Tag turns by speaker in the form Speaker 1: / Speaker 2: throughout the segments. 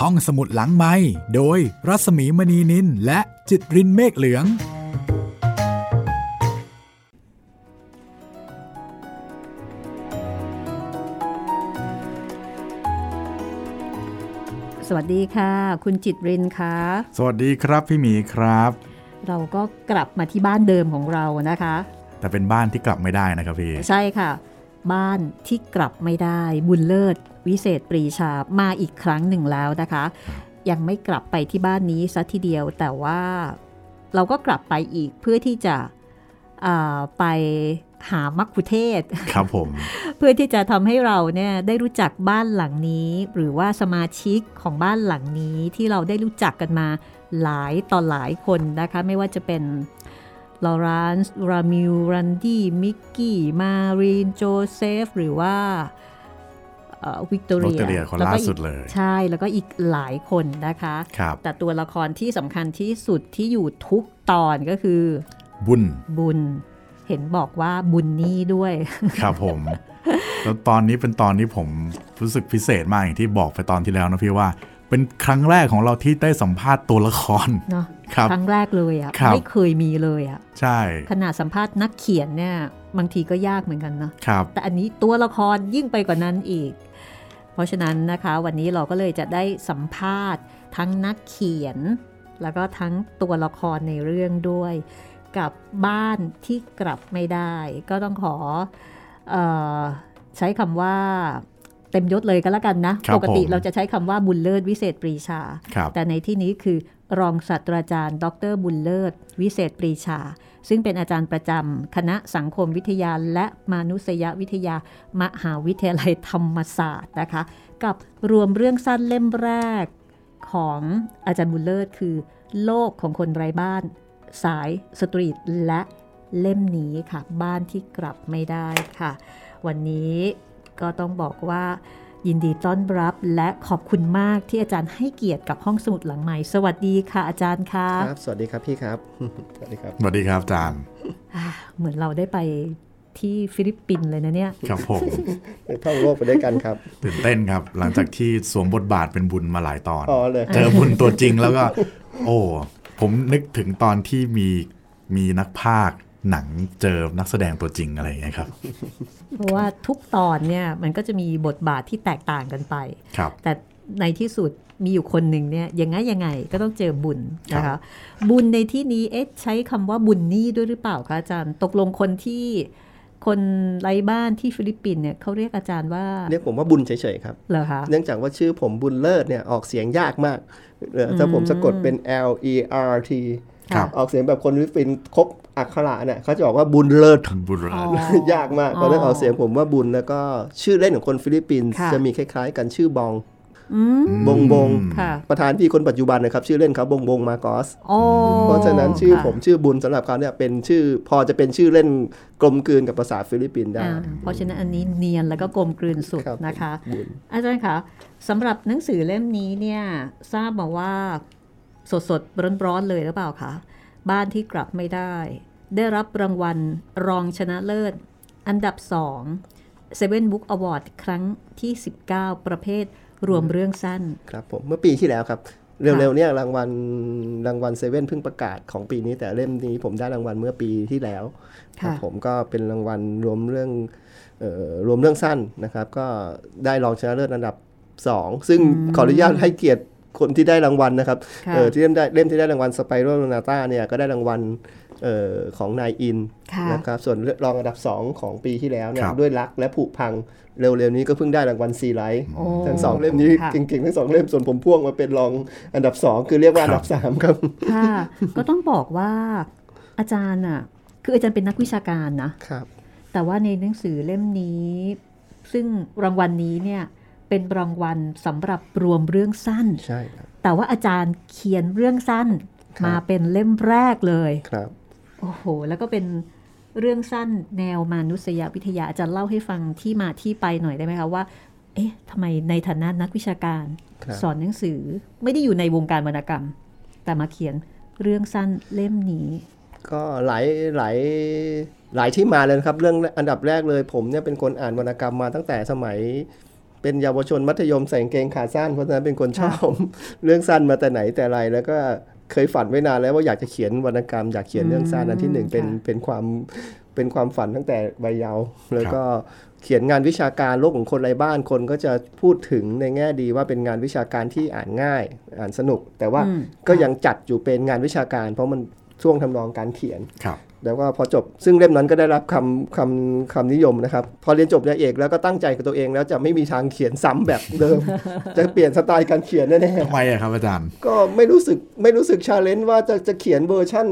Speaker 1: ห้องสมุดหลังไม้โดยรัสมีมณีนินและจิตรินเมฆเหลือง
Speaker 2: สวัสดีค่ะ คุณจิตรินค่ะ
Speaker 1: สวัสดีครับพี่หมีครับ
Speaker 2: เราก็กลับมาที่บ้านเดิมของเรานะคะ
Speaker 1: แต่เป็นบ้านที่กลับไม่ได้นะครับพี่
Speaker 2: ใช่ค่ะ บ้านที่กลับไม่ได้ บุญเลิศ วิเศษปรีชามาอีกครั้งหนึ่งแล้วนะคะ ยังไม่กลับไปที่บ้านนี้ซะทีเดียวแต่ว่าเราก็กลับไปอีกเพื่อที่จะอ่าไปหามักคุเทศก์
Speaker 1: ครับผม
Speaker 2: เพื่อที่จะทำให้เราเนี่ยได้รู้จักบ้านหลังนี้ หรือว่าสมาชิกของบ้านหลังนี้ที่เราได้รู้จักกันมาหลายต่อหลายคนนะคะ ไม่ว่าจะเป็น ลอรานซ์รามิลรันดี้ มิกกี้ มารีน โจเซฟ หรือว่าวิกตอเรีย
Speaker 1: Victoria คนล่าสุดเลย
Speaker 2: ใช่ แล้วก็อีกหลายคนนะคะ
Speaker 1: ครับ
Speaker 2: แต่ตัวละครที่สำคัญที่สุดที่อยู่ทุกตอนก็คือ
Speaker 1: บุญ
Speaker 2: บุญ เห็นบอกว่าบุญนี่ด้วย
Speaker 1: ครับผม แล้วตอนนี้เป็นตอนที่ผมรู้สึกพิเศษมากอย่างที่บอกไปตอนที่แล้วนะพี่ว่า เป็นครั้งแรกของเราที่ได้สัมภาษณ์ตัวละคร
Speaker 2: เนาะ
Speaker 1: ครับ
Speaker 2: ครั้งแรกเลยอะ
Speaker 1: ครับ
Speaker 2: ไม่เคยมีเลยอะ
Speaker 1: ใช่
Speaker 2: ขนาดสัมภาษณ์นักเขียนเนี่ยบางทีก็ยากเหมือนกันเนาะ
Speaker 1: ครับ
Speaker 2: แต่อันนี้ตัวละครยิ่งไปกว่านั้นอีก เพราะฉะนั้นนะคะ วันนี้เราก็เลยจะได้สัมภาษณ์ ทั้งนักเขียน แล้วก็ทั้งตัวละครในเรื่องด้วย กับบ้านที่กลับไม่ได้ ก็ต้องขอเออใช้คำว่าเต็มยศเลยก็แล้วกันนะ
Speaker 1: ครับ
Speaker 2: ปกติ
Speaker 1: ผม
Speaker 2: เราจะใช้คำว่าบุญเลิศวิเศษปรีชา
Speaker 1: ครับ
Speaker 2: แต่ในที่นี้คือรองศาสตราจารย์ ดรบุญเลิศ วิเศษปรีชา ซึ่งเป็นอาจารย์ประจำคณะสังคมวิทยาและมนุษยวิทยา มหาวิทยาลัยธรรมศาสตร์นะคะ กับรวมเรื่องสั้นเล่มแรกของอาจารย์บุญเลิศคือ โลกของคนไร้บ้าน สายสตรีทและเล่มนี้ค่ะ บ้านที่กลับไม่ได้ค่ะ วันนี้ ก็ต้องบอกว่ายินดีต้อนรับและขอบคุณมากที่อาจารย์ให้เกียรติกับห้องสมุดหลังใหม่ สวัสดีค่ะอาจารย์ค่ะ
Speaker 3: ครับ สวัสดีครับพี่ครับ สวัสดีครับ
Speaker 1: สวัสดีครับอาจารย์
Speaker 2: อ่าเหมือนเราได้ไปที่ฟิลิปปินส์เลยนะเนี่ย
Speaker 1: ครับผม
Speaker 3: ไปท่องโลกไปด้วยกันครับ
Speaker 1: ตื่นเต้นครับ หลังจากที่สวมบทบาทเป็นบุญมาหลายตอน
Speaker 3: อ๋อเลย
Speaker 1: เจอบุญตัวจริงแล้วก็ โอ้ ผมนึกถึงตอนที่มีมีนักพากย์ หนังเจอนักแสดงตัวจริงอะไรอย่างเงี้ยครับ
Speaker 2: เพราะว่าทุกตอนเนี่ยมันก็จะมีบทบาทที่แตกต่างกันไป
Speaker 1: ครับ
Speaker 2: แต่ในที่สุดมีอยู่คนหนึ่งเนี่ยยังไงยังไงก็ต้องเจอบุญนะ
Speaker 1: ครั
Speaker 2: คะ
Speaker 1: บ
Speaker 2: บุญในที่นี้เอ๊ะใช้คำว่าบุญนี่ด้วยหรือเปล่าคะอาจารย์ ตกลงคนที่คนไร้บ้านที่ฟิลิปปินส์เนี่ยเขาเรียกอาจารย์ว่า
Speaker 3: เรียกผมว่าบุญเฉยๆครับ
Speaker 2: เหรอคะ
Speaker 3: เนื่องจากว่าชื่อผมบุญเลิศเนี่ยออกเสียงยากมากเออถ้าผมสะกดเป็น L E R T
Speaker 1: ครับ
Speaker 3: ออกเสียงแบบคนฟิลิปปินส์ครบ อักขระเนี่ยเขาจะบอกว่าบุญเลิศ
Speaker 1: บุญเลิ
Speaker 2: อ๋
Speaker 1: ศ
Speaker 2: อ
Speaker 3: ยากมากตอนนั้นออกเสียงผมว่าบุญแล้วก็ชื่อเล่นของคนฟิลิปปินส์
Speaker 2: ค่ะ
Speaker 3: จะมีคล้ายๆ กันชื่อบอง
Speaker 2: อืม
Speaker 3: บงบง
Speaker 2: ค่ะ
Speaker 3: ประธานที่คนปัจจุบันนะครับ ชื่อเล่นเขาบงบงมาร์กอส
Speaker 2: อ๋อ
Speaker 3: เพราะฉะนั้นชื่อ
Speaker 2: ค่ะ
Speaker 3: ผมชื่อบุญสำหรับเขาเนี่ยเป็นชื่อพอจะเป็นชื่อเล่นกลมกลืนกับภาษาฟิลิปปินส์ได้
Speaker 2: อ่าเพราะฉะนั้นอันนี้เนียนแล้วก็กลมกลืนสุด
Speaker 3: ครับ
Speaker 2: นะคะ
Speaker 3: บุญ
Speaker 2: อาจารย์คะสำหรับหนังสือเล่มนี้เนี่ยทราบมาว่าสดสดร้อนร้อนๆเลยหรือเปล่าคะ บ้านที่กลับไม่ได้ ได้รับรางวัลรองชนะเลิศ อันดับ2 Seven Book Award ครั้งที่ 19 ประเภทรวมเรื่องสั้น
Speaker 3: ครับผม เมื่อปีที่แล้วครับ เร็วๆเนี่ยรางวัลรางวัลเซเว่นเพิ่งประกาศของปีนี้ แต่เล่มนี้ผมได้รางวัลเมื่อปีที่แล้วครับ
Speaker 2: ค่ะ
Speaker 3: ผมก็เป็นรางวัลรวมเรื่องเอ่อรวมเรื่องสั้นนะครับ ก็ได้รองชนะเลิศอันดับ 2 ซึ่งขออนุญาตให้เกียรติ คนที่ได้รางวัลนะครับ
Speaker 2: ค่ะ
Speaker 3: เอ่อที่เล่มได้เล่มที่ได้รางวัลสไปโรนาตาเนี่ยก็ได้รางวัลเอ่อของนายอิน
Speaker 2: ค่ะ
Speaker 3: นะครับส่วนรองอันดับ 2 ของปีที่แล้วเนี่
Speaker 1: ค
Speaker 3: ย
Speaker 1: รับ
Speaker 3: ด้วยรักและผุพังเร็วๆนี้ก็เพิ่งได้รางวัลซีไลท์
Speaker 2: โอ้
Speaker 3: ทั้งสองเล่มนี้
Speaker 2: ค่ะ
Speaker 3: เก่งๆทั้งสองเล่มส่วนผมพ่วงมาเป็นรองอันดับ 2 คือเรียกว่าอันดับ 3 ครับ
Speaker 2: ค่ะก็ต้องบอกว่าอาจารย์อะคืออาจารย์เป็นนักวิชาการนะ
Speaker 3: ครับ
Speaker 2: แต่ว่าในหนังสือเล่มนี้ ซึ่งรางวัลนี้เนี่ย เป็นรางวัลสำหรับรวมเรื่องสั้น
Speaker 3: ใช่ครับ
Speaker 2: แต่ว่าอาจารย์เขียนเรื่องสั้น
Speaker 3: ครับ
Speaker 2: มาเป็นเล่มแรกเลย
Speaker 3: ครับ
Speaker 2: โอ้โห แล้วก็เป็นเรื่องสั้นแนวมนุษยวิทยาอาจารย์เล่าให้ฟังที่มาที่ไปหน่อยได้ไหมคะว่า เอ๊ะทำไมในฐานะนักวิชาการ
Speaker 3: ครับ
Speaker 2: สอนหนังสือไม่ได้อยู่ในวงการวรรณกรรม แต่มาเขียนเรื่องสั้นเล่มนี้
Speaker 3: ก็หลายหลายหลายที่มาเลยนะครับ เรื่องอันดับแรกเลยผมเนี่ยเป็นคนอ่านวรรณกรรมมาตั้งแต่สมัย เป็นเยาวชนมัธยมใส่กางเกงขาสั้นเพราะฉะนั้นเป็นคนชอบเรื่องสั้นมาแต่ไหนแต่ไรแล้วก็เคยฝันไว้นานแล้วว่าอยากจะเขียนวรรณกรรมอยากเขียนเรื่องสั้นอันที่หนึ่งเป็น
Speaker 2: ค่ะ
Speaker 3: เป็นความเป็นความฝันตั้งแต่วัยเยาว์แล้วก็เขียนงานวิชาการโลกของคนไร้บ้านคนก็จะพูดถึงในแง่ดีว่าเป็นงานวิชาการที่อ่านง่าย อ่านสนุก แต่ว่า
Speaker 2: อืม
Speaker 3: ก็ยังจัดอยู่เป็นงานวิชาการ เพราะมันท่วงทำนองการเขียน
Speaker 1: ครับ
Speaker 3: แล้วก็พอจบซึ่งเล่มนั้นก็ได้รับคำคำคำนิยมนะครับ พอเรียนจบเรียนเอกแล้วก็ตั้งใจกับตัวเอง แล้วจะไม่มีทางเขียนซ้ำแบบเดิม จะเปลี่ยนสไตล์การเขียนแน่
Speaker 1: ทำไมอะครับอาจารย์
Speaker 3: ๆก็ไม่รู้สึกไม่รู้สึก challenge ว่าจะจะเขียนเวอร์ชั่น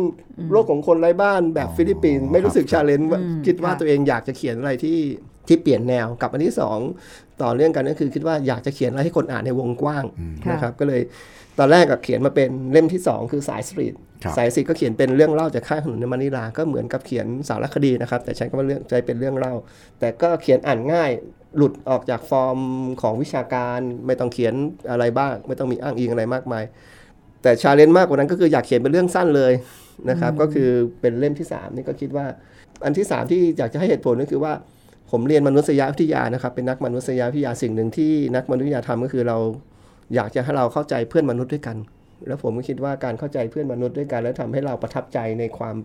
Speaker 3: โลกของคนไร้บ้านแบบ
Speaker 1: อ๋อ
Speaker 3: ฟิลิปปินส์ไม่รู้สึก
Speaker 1: ครับ
Speaker 3: challenge ว่า
Speaker 2: อืม
Speaker 3: คิดว่า
Speaker 2: ค่ะ
Speaker 3: ตัวเองอยากจะเขียนอะไรที่ที่เปลี่ยนแนวกับอันที่สองต่อเรื่องกันก็คือคิดว่าอยากจะเขียนอะไรให้คนอ่านในวงกว้าง
Speaker 2: ค่ะ
Speaker 3: นะครับก็เลย ตอนแรกก็เขียนมาเป็นเล่มที่สองคือสายสตรีท
Speaker 1: ครับ
Speaker 3: สายสตรีทก็เขียนเป็นเรื่องเล่าจากข้างถนนในมะนิลาก็เหมือนกับเขียนสารคดีนะครับ แต่ใช้คำว่าเรื่องใจเป็นเรื่องเล่า แต่ก็เขียนอ่านง่ายหลุดออกจากฟอร์มของวิชาการไม่ต้องเขียนอะไรบ้าง ไม่ต้องมีอ้างอิงอะไรมากมาย แต่ challenge มากกว่านั้นก็คืออยากเขียนเป็นเรื่องสั้นเลยนะครับ ก็คือเป็นเล่มที่ 3 นี่ก็คิดว่า อันที่ 3 ที่อยากจะให้เหตุผลก็คือว่าผมเรียนมนุษยวิทยานะครับเป็นนักมนุษยวิทยาสิ่งหนึ่งที่นักมนุษยวิทยาทำก็คือเรา อยากจะให้เราเข้าใจเพื่อนมนุษย์ด้วยกัน แล้วผมก็คิดว่าการเข้าใจเพื่อนมนุษย์ด้วยกัน แล้วทำให้เราประทับใจในความ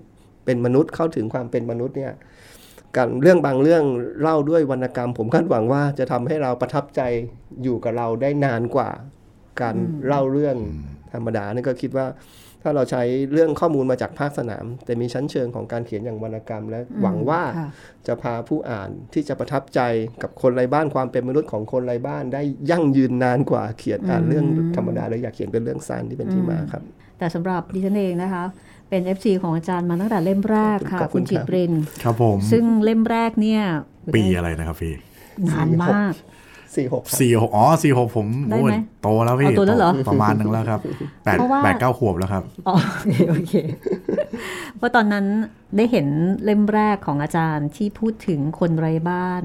Speaker 3: เป็นมนุษย์เข้าถึงความเป็นมนุษย์เนี่ยการเรื่องบางเรื่องเล่าด้วยวรรณกรรม ผมคาดหวังว่าจะทำให้เราประทับใจอยู่กับเราได้นานกว่า การเล่าเรื่องธรรมดานี่ก็คิดว่า ถ้าเราใช้เรื่องข้อมูลมาจากภาคสนาม แต่มีชั้นเชิงของการเขียนอย่างวรรณกรรม และหวังว่า
Speaker 2: ค่ะ
Speaker 3: จะพาผู้อ่านที่จะประทับใจกับคนไร้บ้านความเป็นมนุษย์ของคนไร้บ้านได้ยั่งยืนนานกว่าเขียนอ่านเรื่องธรรมดาเลยอยากเขียนเป็นเรื่องสั้นที่เป็นที่มาครับ
Speaker 2: แต่สำหรับดิฉันเองนะคะเป็น FC ของอาจารย์มาตั้งแต่เล่มแรกค่ะ
Speaker 3: ขอบคุ
Speaker 2: คุณ
Speaker 3: ณ
Speaker 2: จิต
Speaker 3: ครับ
Speaker 2: ริน
Speaker 1: ครับผม
Speaker 2: ซึ่งเล่มแรกเนี่ย
Speaker 1: ปีอะไรนะครับพี่
Speaker 2: นานมาก
Speaker 3: สี่หกครับ
Speaker 1: สี่หกอ๋อสี่หกผม
Speaker 2: ได้
Speaker 1: โอ้
Speaker 2: ไหม
Speaker 1: ยโตแล้วพี่
Speaker 2: เอาโตแล้วเหรอ
Speaker 1: ประมาณหนึงแล้วครับแปด
Speaker 2: เพราะว่า
Speaker 1: แปดเก้าขวบแล้วครับ
Speaker 2: อ๋อโอเคโอเคเพราะตอนนั้นได้เห็นเล่มแรกของอาจารย์ที่พูดถึงคนไร้บ้าน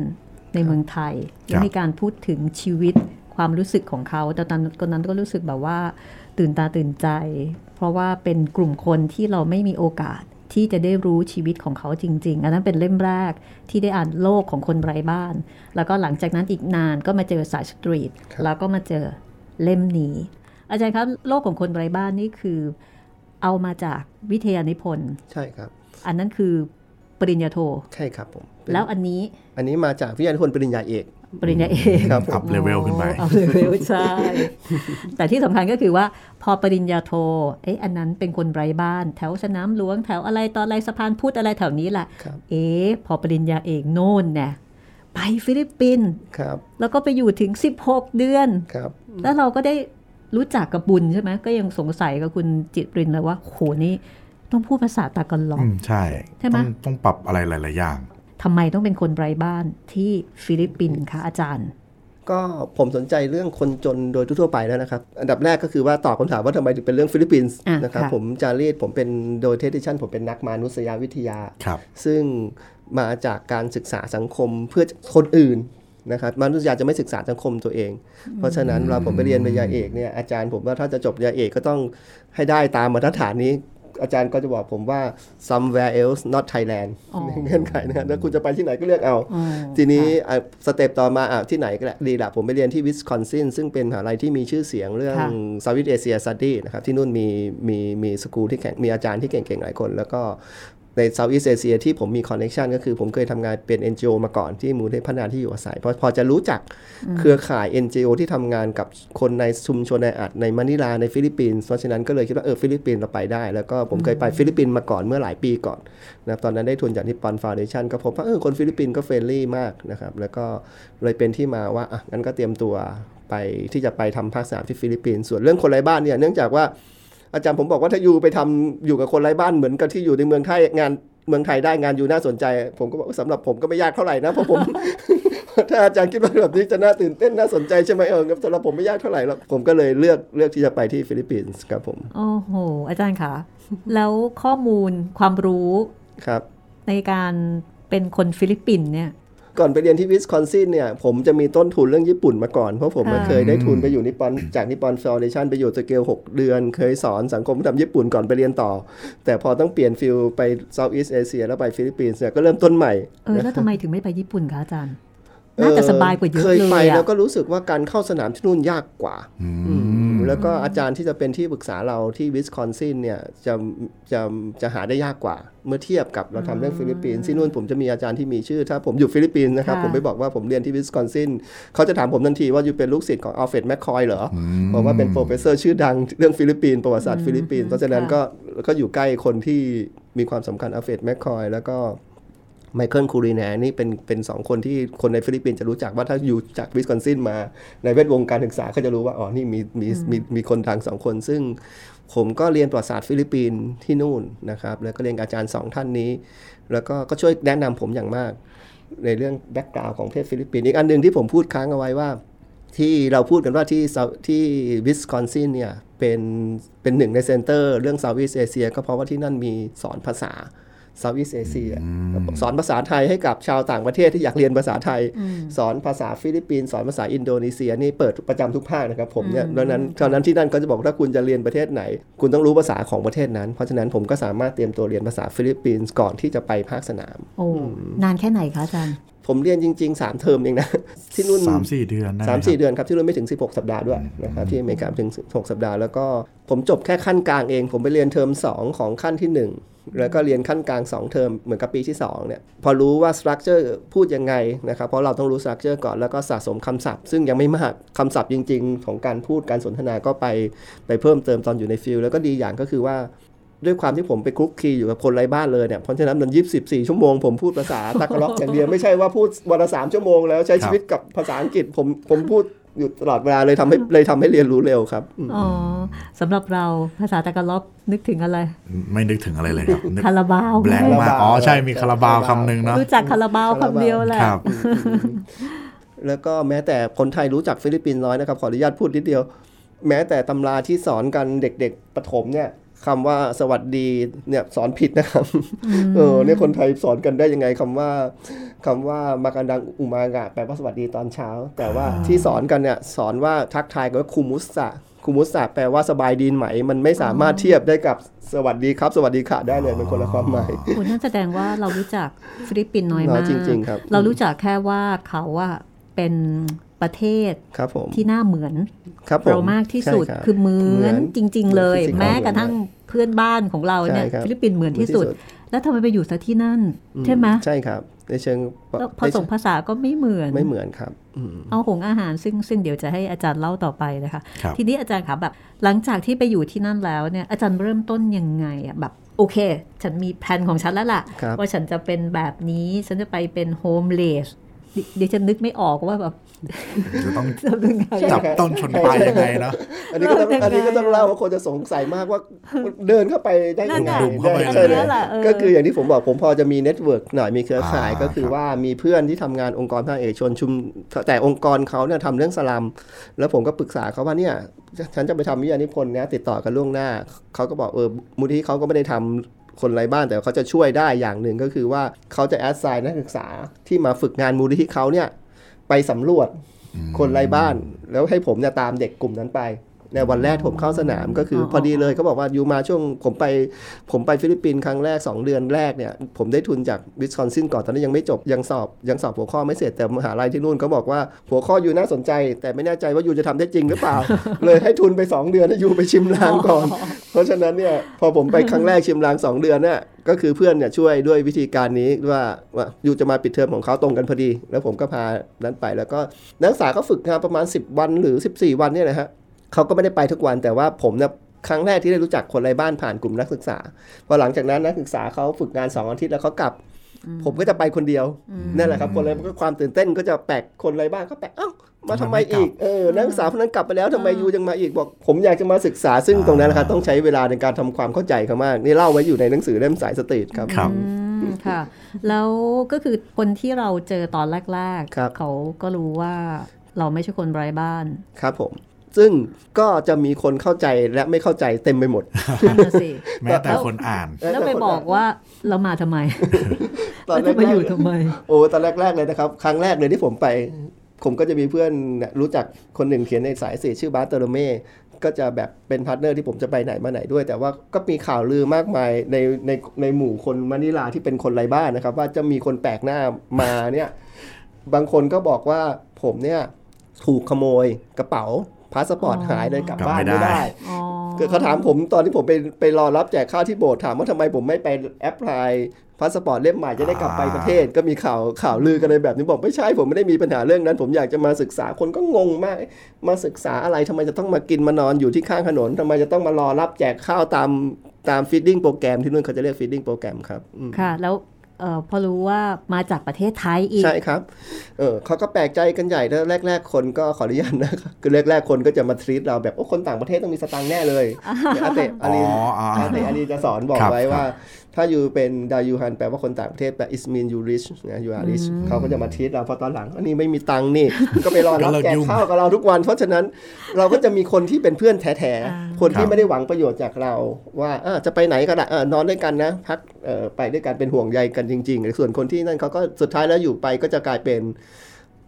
Speaker 2: ในเมืองไทยและมีการพูดถึงชีวิตความรู้สึกของเขาแต่ตอนตอนนั้นก็รู้สึกแบบว่าตื่นตาตื่นใจ เพราะว่าเป็นกลุ่มคนที่เราไม่มีโอกาส ที่จะได้รู้ชีวิตของเขาจริง ๆ อันนั้นเป็นเล่มแรกที่ได้อ่านโลกของคนไร้บ้าน แล้วก็หลังจากนั้นอีกนานก็มาเจอสายสตรีท
Speaker 3: ครับ
Speaker 2: แล้วก็มาเจอเล่มนี้ อาจารย์ครับโลกของคนไร้บ้านนี่คือ เอามาจากวิทยานิพนธ์
Speaker 3: ใช่ครับ
Speaker 2: อันนั้นคือปริญญาโท
Speaker 3: ใช่ครับผมเป็น
Speaker 2: แล้วอันนี้
Speaker 3: อันนี้มาจากวิทยานิพนธ์ปริญญาเอก
Speaker 2: ปริญญาเอก
Speaker 3: ครับผม
Speaker 1: up level ขึ้นไป
Speaker 2: up level ใช่ แต่ที่สำคัญก็คือว่าพอปริญญาโทเอ๊ะอันนั้นเป็นคนไร้บ้าน แถวสนามหลวงแถวอะไรตอนอะไรสะพานพุทธอะไรแถวนี้แหละ
Speaker 3: ครับ
Speaker 2: เอ๊ะพอปริญญาเอกโน่นเนี่ยไปฟิลิปปินส์
Speaker 3: ครับ
Speaker 2: แล้วก็ไปอยู่ถึง 16 เดือน
Speaker 3: ครับ
Speaker 2: แล้วเราก็ได้รู้จักกับบุญใช่ไหมก็ยังสงสัยกับคุณจิตรินเลยว่าโหนี่ต้องพูดภาษาตากาล็อกอื
Speaker 1: มใช่
Speaker 2: ใช่ไหม
Speaker 1: ต้องต้องปรับอะไรหลาย ๆ อย่าง
Speaker 2: ทำไมต้องเป็นคนไร้บ้านที่ฟิลิปปินส์คะอาจารย์
Speaker 3: ก็ผมสนใจเรื่องคนจนโดยทั่วๆไปแล้วนะครับ อันดับแรกก็คือว่าตอบคำถามว่าทำไมถึงเป็นเรื่องฟิลิปปินส์
Speaker 2: อะ
Speaker 3: นะครับ
Speaker 2: ค่ะ
Speaker 3: ผมจารีตผมเป็นโดยเทดิชันผมเป็นนักมานุษยวิทยา
Speaker 1: ครับ
Speaker 3: ซึ่งมาจากการศึกษาสังคมเพื่อคนอื่นนะครับมานุษยวิทยาจะไม่ศึกษาสังคมตัวเอง เพราะฉะนั้นเราผมไปเรียนปริญญาเอกเนี่ยอาจารย์ผมว่าถ้าจะจบปริญญาเอกก็ต้องให้ได้ตามมาตรฐานนี้ อาจารย์ก็จะบอกผมว่า somewhere else not Thailand
Speaker 2: อ๋อ
Speaker 3: เงื่อนไขนะแล้วคุณจะไปที่ไหนก็เลือกเอา
Speaker 2: อ๋อ
Speaker 3: ทีนี้อะ step ต่อมาอะที่ไหนก็ได้ดีละผมไปเรียนที่วิสคอนซินซึ่งเป็นมหาลัยที่มีชื่อเสียงเรื่อง
Speaker 2: ค่ะ
Speaker 3: Southeast Asia Study นะครับที่นู่นมีมีมีสกูลที่แข่งมีอาจารย์ที่เก่งๆหลายคน แล้วก็ ใน Southeast Asia ที่ผมมีคอนเน c t ชันก็คือผมเคยทำงานเป็น NGO มาก่อนที่มูลนิธิพัฒนาที่อยู่อาศัยพอพอจะรู้จักเครือข่าย NGO ที่ทำงานกับคนในชุมชนในอัดในมะนิลาในฟิลิปปินส์เพราะฉะนั้นก็เลยคิดว่าเออฟิลิปปินส์เราไปได้ แล้วก็ผมเคยไปฟิลิปปินส์มาก่อนเมื่อหลายปีก่อนนะครับตอนนั้นได้ทุนจาก Nippon Foundation ก็พบว่าเออคนฟิลิปปินส์ก็ friendly มากนะครับแล้วก็เลยเป็นที่มาว่าอะงั้นก็เตรียมตัวไปที่จะไปทำภาคสนามที่ฟิลิปปินส์ส่วนเรื่องคนไร้บ้านเนี่ยเนื่องจากว่า อาจารย์ผมบอกว่าถ้าอยู่ไปทำอยู่กับคนไร้บ้านเหมือนกับที่อยู่ในเมืองไทยงานเมืองไทยได้งานอยู่น่าสนใจ ผมก็บอกว่าสำหรับผมก็ไม่ยากเท่าไหร่นะเพราะผมถ้าอาจารย์คิดว่าแบบนี้จะน่าตื่นเต้นน่าสนใจใช่ไหมเออครับสำหรับผมไม่ยากเท่าไหร่หรอกผมก็เลยเลือกเลือกที่จะไปที่ฟิลิปปินส์ครับผม
Speaker 2: โอ้โห อาจารย์คะแล้วข้อมูลความรู้
Speaker 3: ครับ
Speaker 2: ในการเป็นคนฟิลิปปินส์เนี่ย
Speaker 3: ก่อนไปเรียนที่วิสคอนซินเนี่ย ผมจะมีต้นทุนเรื่องญี่ปุ่นมาก่อน เพราะผม
Speaker 2: ค่ะ
Speaker 3: เคยได้ทุนไปอยู่นิปปอนจาก Nippon Foundation ไปอยู่สเกล 6 เดือน เคยสอนสังคมวัฒนธรรมญี่ปุ่นก่อนไปเรียนต่อ แต่พอต้องเปลี่ยน field ไป Southeast Asia แล้วไปฟิลิปปินส์เนี่ยก็เริ่มต้นใหม่
Speaker 2: เออแล้วทำไมถึงไม่ไปญี่ปุ่นคะอาจารย์ น่าจะสบายกว่าเยอะ
Speaker 3: เค
Speaker 2: เลยย
Speaker 3: ไป
Speaker 2: อะ
Speaker 3: แล้วก็รู้สึกว่าการเข้าสนามที่นู่นยากกว่า
Speaker 1: อื
Speaker 3: อืม
Speaker 1: ม
Speaker 3: แล้วก็อาจารย์ที่จะเป็นที่ปรึกษาเราที่วิสคอนซินเนี่ยจะจะจะหาได้ยากกว่า เมื่อเทียบกับเราทำเรื่องฟิลิปปินส์ที่นู่นผมจะมีอาจารย์ที่มีชื่อ ถ้าผมอยู่ฟิลิปปินส์นะครับ
Speaker 2: ค่ะ
Speaker 3: ผมไปบอกว่าผมเรียนที่วิสคอนซินเขาจะถามผมทันทีว่าอยู่เป็นลูกศิษย์ของอัลเฟรดแมคคอยเหรออบอกว่าเป็น professor ชื่อดังเรื่องฟิลิปปินส์ประวัติศาสตร์ฟิลิปปินส์เพราะฉะนั้นก็ก็อยู่ใกล้คนที่มีความสำคัญอัลเฟรดแมคคอยแล้วก็ ไมเคิลคูรีแนนี่เป็นเป็นสองคนที่คนในฟิลิปปินส์จะรู้จักว่าถ้าอยู่จากวิสคอนซินมาในแวดวงการศึกษาเขาจะรู้ว่าอ๋อนี่มีมีมีมีคนดังสองคน ซึ่งผมก็เรียนประวัติศาสตร์ฟิลิปปินส์ที่นู่นนะครับแล้วก็เรียนกับอาจารย์สองท่านนี้ แล้วก็ก็ช่วยแนะนำผมอย่างมาก ในเรื่อง background ของประเทศฟิลิปปินส์อีกอันหนึ่งที่ผมพูดค้างเอาไว้ว่าที่เราพูดกันว่าที่ South- ที่วิสคอนซินเนี่ยเป็นเป็นหนึ่งใน center เรื่อง Southeast Asia ก็เพราะว่าที่นั่นมีสอนภาษา Southeast Asia สอนภาษาไทยให้กับชาวต่างประเทศที่อยากเรียนภาษาไทย สอนภาษาฟิลิปปินส์สอนภาษาอินโดนีเซียนี่เปิดประจำทุกภาคนะครับผมเนี่ยดังนั้นตอนนั้นที่นั่นก็จะบอกถ้าคุณจะเรียนประเทศไหน คุณต้องรู้ภาษาของประเทศนั้น เพราะฉะนั้นผมก็สามารถเตรียมตัวเรียนภาษาฟิลิปปินส์ก่อนที่จะไปภาคสนาม
Speaker 2: โอ้นานแค่ไหนคะอาจารย์
Speaker 3: ผมเรียนจริง ๆ 3 เทอมเองนะที่นู่น
Speaker 1: สามสี่เดือนได้ไห
Speaker 3: สาม
Speaker 1: ครับ
Speaker 3: สี่เดือนครับที่นู่นไม่ถึง 16 สัปดาห์ด้วยนะครับที่อเมริกาไม่ถึง 16 สัปดาห์แล้วก็ผมจบแค่ขั้นกลางเอง ผมไปเรียนเทอม 2 ของขั้นที่ 1แล้วก็เรียนขั้นกลาง 2 เทอมเหมือนกับปีที่2เนี่ยพอรู้ว่า structure พูดยังไงนะครับเพราะเราต้องรู้ structure ก่อนแล้วก็สะสมคำศัพท์ ซึ่งยังไม่มากคำศัพท์จริง ๆ ของการพูดการสนทนาก็ไปไปเพิ่มเติมตอนอยู่ใน field แล้วก็ดีอย่างก็คือว่า ด้วยความที่ผมไปคลุกคลีอยู่กับคนไร้บ้านเลยเนี่ยเพราะฉะนั้นมันยี่สิบสี่ชั่วโมงผมพูดภาษาตากล็อกอย่างเดียวไม่ใช่ว่าพูดวันละสามชั่วโมงแล้วใช้ชีวิตกับภาษาอังกฤษผมผมพูดอยู่ตลอดเวลาเลยทำให้เลยทำให้เรียนรู้เร็วครับอืม
Speaker 2: อ๋อสำหรับเราภาษาตะกะล็อกนึกถึงอะไร
Speaker 1: ไม่นึกถึงอะไรเลยครับนึก
Speaker 2: คาราบาว
Speaker 1: แบลงมากอ๋อใช่มีคาราบาวคำหนึ่งเนาะ
Speaker 2: รู้จักคาราบาวคำเดียวแหละ
Speaker 1: ครับ
Speaker 3: แล้วก็แม้แต่คนไทยรู้จักฟิลิปปินส์น้อยนะครับขออนุญาตพูดนิดเดียว แม้แต่ตำราที่สอนกันเด็ก ๆประถมเนี่ย คำว่าสวัสดีเนี่ยสอนผิดนะครับเออเนี่ยคนไทยสอนกันได้ยังไงคำว่าคำว่า magandang umaga แปลว่าสวัสดีตอนเช้า แต่ว่าที่สอนกันเนี่ยสอนว่าทักทายกันว่า kumusta kumusta แปลว่าสบายดีไหม มันไม่สามารถเทียบได้กับสวัสดีครับ สวัสดีค่ะได้เลยเป็นคนละความหมาย
Speaker 2: โอ้นั่นแสดงว่าเรารู้จักฟิลิปปินส์น้อย
Speaker 3: น้อย
Speaker 2: มาก
Speaker 3: จริงๆครับ
Speaker 2: เรารู้จักแค่ว่าเขาว่าเป็น ประเทศ
Speaker 3: ครับผม
Speaker 2: ที่น่าเหมือน
Speaker 3: ครับผม
Speaker 2: เรามากที่สุด
Speaker 3: ใช่ครับ
Speaker 2: คือเหมือน
Speaker 3: เหมื
Speaker 2: อ
Speaker 3: น
Speaker 2: จริง ๆ เลย
Speaker 3: เหมือน
Speaker 2: แม้กระทั่งเพื่อนบ้านของเราเนี่ย
Speaker 3: ใช่ครับ
Speaker 2: ฟิลิปปินส์เหมือนที่สุด
Speaker 3: เหมือนที่สุด
Speaker 2: แล้วทำไมไปอยู่ซะที่นั่น ใช่ไหม
Speaker 3: ใช่ครับในเชิง
Speaker 2: แล้วผสมภาษาก็ไม่เหมือน
Speaker 3: ไม่เหมือนครับอืม
Speaker 2: เอาหงอาหารซึ่งซึ่งเดี๋ยวจะให้อาจารย์เล่าต่อไปนะคะ
Speaker 1: ครับ
Speaker 2: ทีนี้อาจารย์คะแบบหลังจากที่ไปอยู่ที่นั่นแล้วเนี่ยอาจารย์เริ่มต้นยังไงอะแบบโอเค ฉันมีแผนของฉันแล้วล่ะ
Speaker 3: ครับ
Speaker 2: ว่าฉันจะเป็นแบบนี้ ฉันจะไปเป็น homeless เดี๋ยวฉันนึกไม่ออกว่าแบบ
Speaker 1: จะต้อง
Speaker 2: ทำยังไง
Speaker 1: จับต้นชนปลายยังไงเนาะ
Speaker 3: อันนี้ก็ต้อง
Speaker 2: เออ
Speaker 3: อันนี้ก็ต้อง
Speaker 2: ยังไงอะ
Speaker 3: เล่าว่าคนจะสงสัยมากว่าเดินเข้าไปได้ยังไง
Speaker 2: น่ะ
Speaker 1: ดุ่มเข้าไป
Speaker 3: ใช่
Speaker 1: เลย
Speaker 3: เลย
Speaker 2: นั่นแหละเออ
Speaker 3: ก็คืออย่างที่ผมบอกผมพอจะมี network หน่อยมีเครือข่าย
Speaker 1: อ่า
Speaker 3: ก็คือว่ามีเพื่อนที่ทำงานองค์กรภาคเอกชนชุม แต่องค์กรเขาเนี่ยทำเรื่องสลัม แล้วผมก็ปรึกษาเขาว่าเนี่ยฉันจะไปทำวิทยานิพนธ์นะติดต่อกันล่วงหน้าเขาก็บอกเออมูลนิธิเขาก็ไม่ได้ทำ คนไร้บ้านแต่เขาจะช่วยได้อย่างหนึ่งก็คือว่าเขาจะแอดไซน์นักศึกษาที่มาฝึกงานมูลนิธิเขาเนี่ยไปสำรวจคนไร้บ้าน แล้วให้ผมเนี่ยตามเด็กกลุ่มนั้นไป ในวันแรกผมเข้าสนามก็คืออ
Speaker 2: อ
Speaker 3: พอดีเลยเขาบอกว่าอยู่มาช่วงผมไปผมไปฟิลิปปินส์ครั้งแรก 2 เดือนแรกเนี่ยผมได้ทุนจากวิสคอนซินก่อนตอนนั้นยังไม่จบยังสอบยังสอบหัวข้อไม่เสร็จแต่มหาลัยที่นู่นเขาบอกว่าหัวข้ออยู่น่าสนใจ แต่ไม่แน่ใจว่าอยู่จะทำได้จริงหรือเปล่า เลยให้ทุนไป 2 เดือนให้อยู่ไปชิมลางก่อน เพราะฉะนั้นเนี่ยพอผมไปครั้งแรกชิมลาง 2 เดือนเนี่ยก็คือเพื่อนเนี่ยช่วยด้วยวิธีการนี้ว่าว่าอยู่จะมาปิดเทอมของเขาตรงกันพอดี แล้วผมก็พานั้นไปแล้วก็นักศึกษาก็ฝึกงานประมาณ 10 วันหรือ 14 วันเนี่ยนะฮะ เขาก็ไม่ได้ไปทุกวันแต่ว่าผมเนี่ยครั้งแรกที่ได้รู้จักคนไร้บ้านผ่านกลุ่มนักศึกษาพอหลังจากนั้นนักศึกษาเขาฝึกงาน2อาทิตย์แล้วเขากลับ ผมก็จะไปคนเดียวนั่นแหละครับคนไร้ก็ความตื่นเต้นก็จะแปลกคนไร้บ้านก็แปลกเอ้ามาทำไมอีกเออนักศึกษาคนนั้นกลับไปแล้วทำไมยูยังมาอีกบอก ผมอยากจะมาศึกษาซึ่งตรงนั้นนะครับต้องใช้เวลาในการทำความเข้าใจเขามากนี่เล่าไว้อยู่ในหนังสือเล่มสายสตรีทครับ
Speaker 1: ครับ
Speaker 2: อืมค่ะ แล้วก็คือคนที่เราเจอตอนแรก
Speaker 3: ครับ
Speaker 2: ๆเขาก็รู้ว่าเราไม่ใช่คนไร้บ้าน
Speaker 3: ครับผม ซึ่งก็จะมีคนเข้าใจและไม่เข้าใจเต็มไปหมด
Speaker 2: นั่นน่ะสิ
Speaker 1: แม้แต่คนอ่าน
Speaker 2: แล้วไปบอกว่าเรามาทำไม
Speaker 3: ตอน
Speaker 2: แรกแล้ว
Speaker 3: แร
Speaker 2: จะมาอยู่ทำไม
Speaker 3: ๆโอ้ตอนแรกๆเลยนะครับ ครั้งแรกเลยที่ผมไป ผมก็จะมีเพื่อนเนี่ยรู้จักคนหนึ่งเขียนในสายสื่อชื่อบาร์เตอร์เม่ก็จะแบบเป็น partner ที่ผมจะไปไหนมาไหนด้วย แต่ว่าก็มีข่าวลือมากมายในในในหมู่คนมะนิลาที่เป็นคนไร้บ้านนะครับ ว่าจะมีคนแปลกหน้ามาเนี่ย บางคนก็บอกว่าผมเนี่ยถูกขโมยกระเป๋า พาสปอร์ต
Speaker 2: อ๋อ
Speaker 3: หายเลยกลับ
Speaker 1: กลับ
Speaker 3: บ้าน
Speaker 1: ไม่
Speaker 3: ไม่
Speaker 1: ได้
Speaker 3: ได้
Speaker 2: อ๋อ
Speaker 3: คือเขาถามผมตอนที่ผมไปไปรอรับแจกข้าวที่โบสถ์ถามว่าทำไมผมไม่ไป apply พาสปอร์ตเล่มใหม่จะได้กลับไปประเทศ ก็มีข่าวข่าวลือกันเลยแบบนี้บอกไม่ใช่ผมไม่ได้มีปัญหาเรื่องนั้น ผมอยากจะมาศึกษาคนก็งงมาก มาศึกษาอะไรทำไมจะต้องมากินมานอนอยู่ที่ข้างถนนทำไมจะต้องมารอรับแจกข้าวตามตาม feeding program ที่นู่นเขาจะเรียก feeding program ครับอืม
Speaker 2: ค่ะแล้ว เออพอรู้ว่ามาจากประเทศไทยอีก
Speaker 3: ใช่ครับ เออเขาก็แปลกใจกันใหญ่แล้วแรก ๆ คนก็ขออนุญาตนะครับคือแรก ๆ คนก็จะมาทรีตเราแบบโอ้คนต่างประเทศต้องมีสตางค์แน่เลยเนี่ยอาเตะอา
Speaker 1: อ๋อ
Speaker 3: ลี
Speaker 1: อ่า
Speaker 3: อาเตะอาลีจะสอนบอก
Speaker 1: ครับ
Speaker 3: ไว้ว่า
Speaker 1: ครับ
Speaker 3: ถ้าอยู่เป็นดายูฮันแปลว่าคนต่างประเทศแปล is mean you rich นะ you are rich เขาก็จะมาทรีตเราพอตอนหลัง อันนี้ไม่มีตังค์นี่ ก็ไปรอรับ
Speaker 1: ก็เลิก
Speaker 3: แจก
Speaker 1: ยุ่ง
Speaker 3: ข้าวกับเราทุกวัน เพราะฉะนั้นเราก็จะมีคนที่เป็นเพื่อนแท้
Speaker 2: อ่า
Speaker 3: ๆคนที่ไม่ได้หวังประโยชน์จากเรา ว่าอะจะไปไหนก็ได้อะนอนด้วยกันนะ พักเอ่อไปด้วยกันเป็นห่วงใยกันจริง ๆ ส่วนคนที่นั่นเขาก็สุดท้ายแล้วอยู่ไปก็จะกลายเป็น